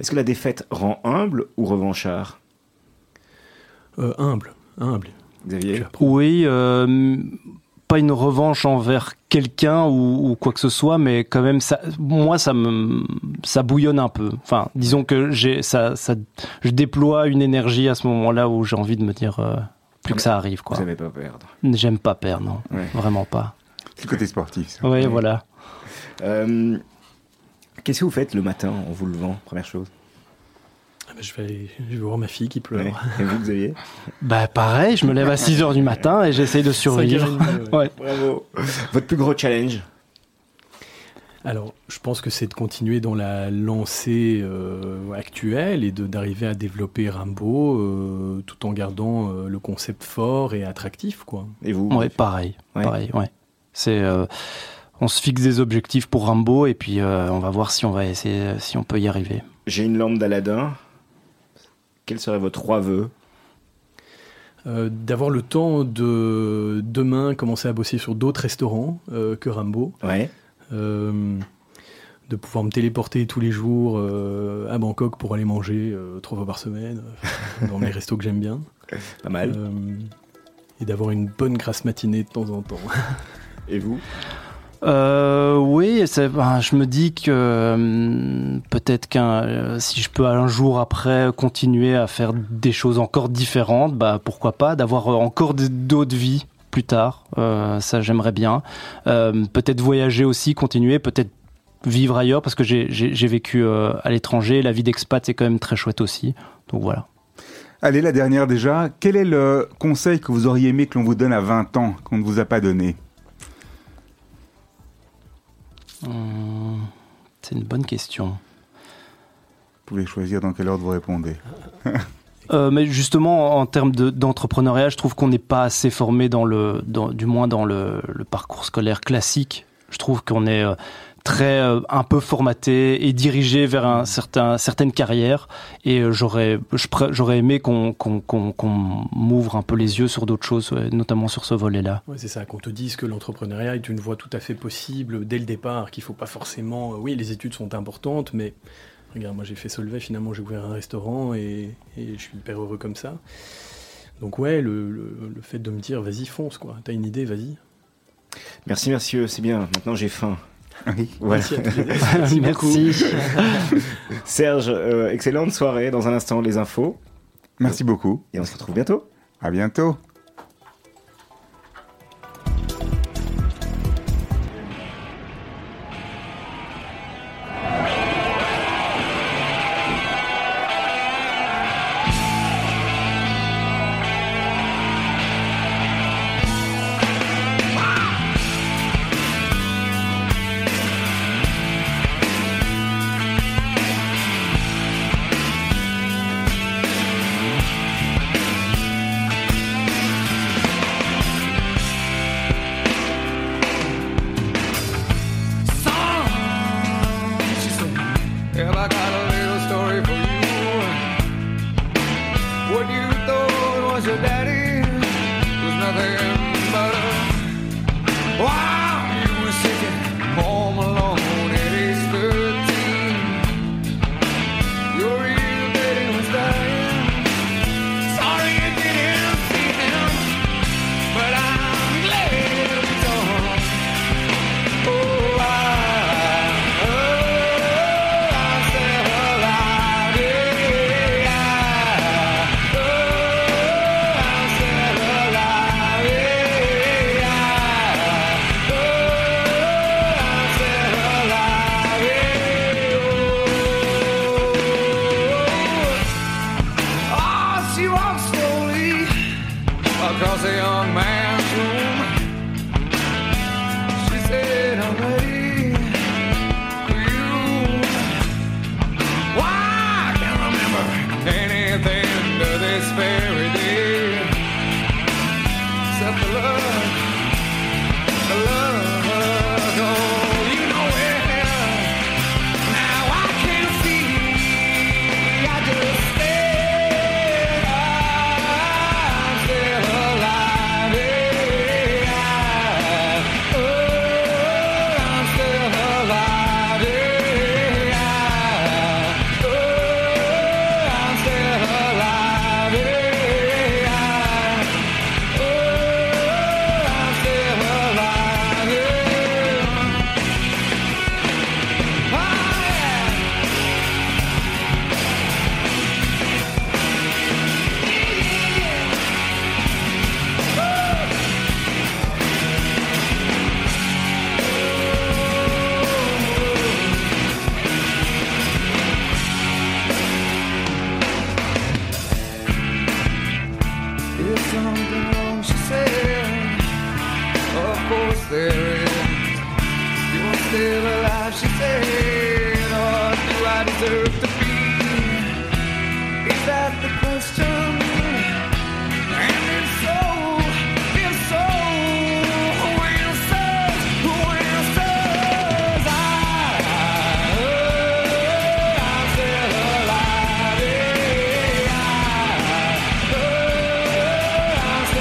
Est-ce que la défaite rend humble ou revanchard? Humble, humble. Xavier? Oui, euh, pas une revanche envers quelqu'un ou, ou, quoi que ce soit, mais quand même, ça, moi, ça me, ça bouillonne un peu. Enfin, disons que j'ai, ça, ça, je déploie une énergie à ce moment-là où j'ai envie de me dire euh, plus que ça arrive, quoi. Vous n'aimez pas perdre. J'aime pas perdre, non, Ouais. vraiment pas. C'est le côté sportif. ça. Oui, voilà. Euh, Qu'est-ce que vous faites le matin en vous levant Première chose? Je, vais aller- je vais voir ma fille qui pleure. Ouais. Et vous, Xavier Bah pareil, je me lève à 6 heures du matin et j'essaye de survivre. 5h30, ouais. Ouais. Bravo. Votre plus gros challenge Alors, je pense que c'est de continuer dans la lancée euh, actuelle et d'arriver à développer Rimbaud euh, tout en gardant euh, le concept fort et attractif, quoi. Et vous Ouais, pareil, Ouais. pareil, ouais. C'est, euh, on se fixe des objectifs pour Rimbaud et puis euh, on va voir si on va essayer, si on peut y arriver. J'ai une lampe d'Aladin. Quels seraient vos trois vœux Euh, D'avoir le temps de demain commencer à bosser sur d'autres restaurants euh, que. Ouais. Euh, de pouvoir me téléporter tous les jours à Bangkok pour aller manger trois fois par semaine dans mes restos que j'aime bien. Pas mal. Et d'avoir une bonne grasse matinée de temps en temps. Et vous? Euh, oui, ben, je me dis que hum, peut-être qu'un, euh, si je peux un jour après continuer à faire des choses encore différentes, bah pourquoi pas, d'avoir euh, encore d'autres vies plus tard. Euh, ça, j'aimerais bien. Euh, peut-être voyager aussi, continuer, peut-être vivre ailleurs parce que j'ai, vécu euh, à l'étranger. La vie d'expat c'est quand même très chouette aussi. Donc voilà. Allez, la dernière déjà. Quel est le conseil que vous auriez aimé que l'on vous donne à 20 ans, qu'on ne vous a pas donné? Hum, c'est une bonne question. Vous pouvez choisir dans quelle ordre vous répondez. Euh, mais justement, en termes de- d'entrepreneuriat, je trouve qu'on n'est pas assez formé dans le, dans- du moins dans le, le parcours scolaire classique. Je trouve qu'on est euh, très euh, un peu formaté et dirigé vers un certain certaines carrières. Et euh, j'aurais j'aurais aimé qu'on qu'on qu'on qu'on m'ouvre un peu les yeux sur d'autres choses, ouais, notamment sur ce volet-là. Ouais, c'est ça, qu'on te dise que l'entrepreneuriat est une voie tout à fait possible dès le départ, qu'il faut pas forcément. euh, Oui, les études sont importantes, mais regarde, moi j'ai fait Solvay, finalement j'ai ouvert un restaurant et, et je suis hyper heureux comme ça. Donc, ouais, le, le- le fait de me dire vas-y, fonce, quoi. T'as une idée, vas-y. Merci, monsieur, c'est bien. Maintenant, j'ai faim. Oui. Voilà. Merci. Merci. Serge, euh, excellente soirée. Dans un instant, les infos. Merci beaucoup. Et on se retrouve bientôt. À bientôt.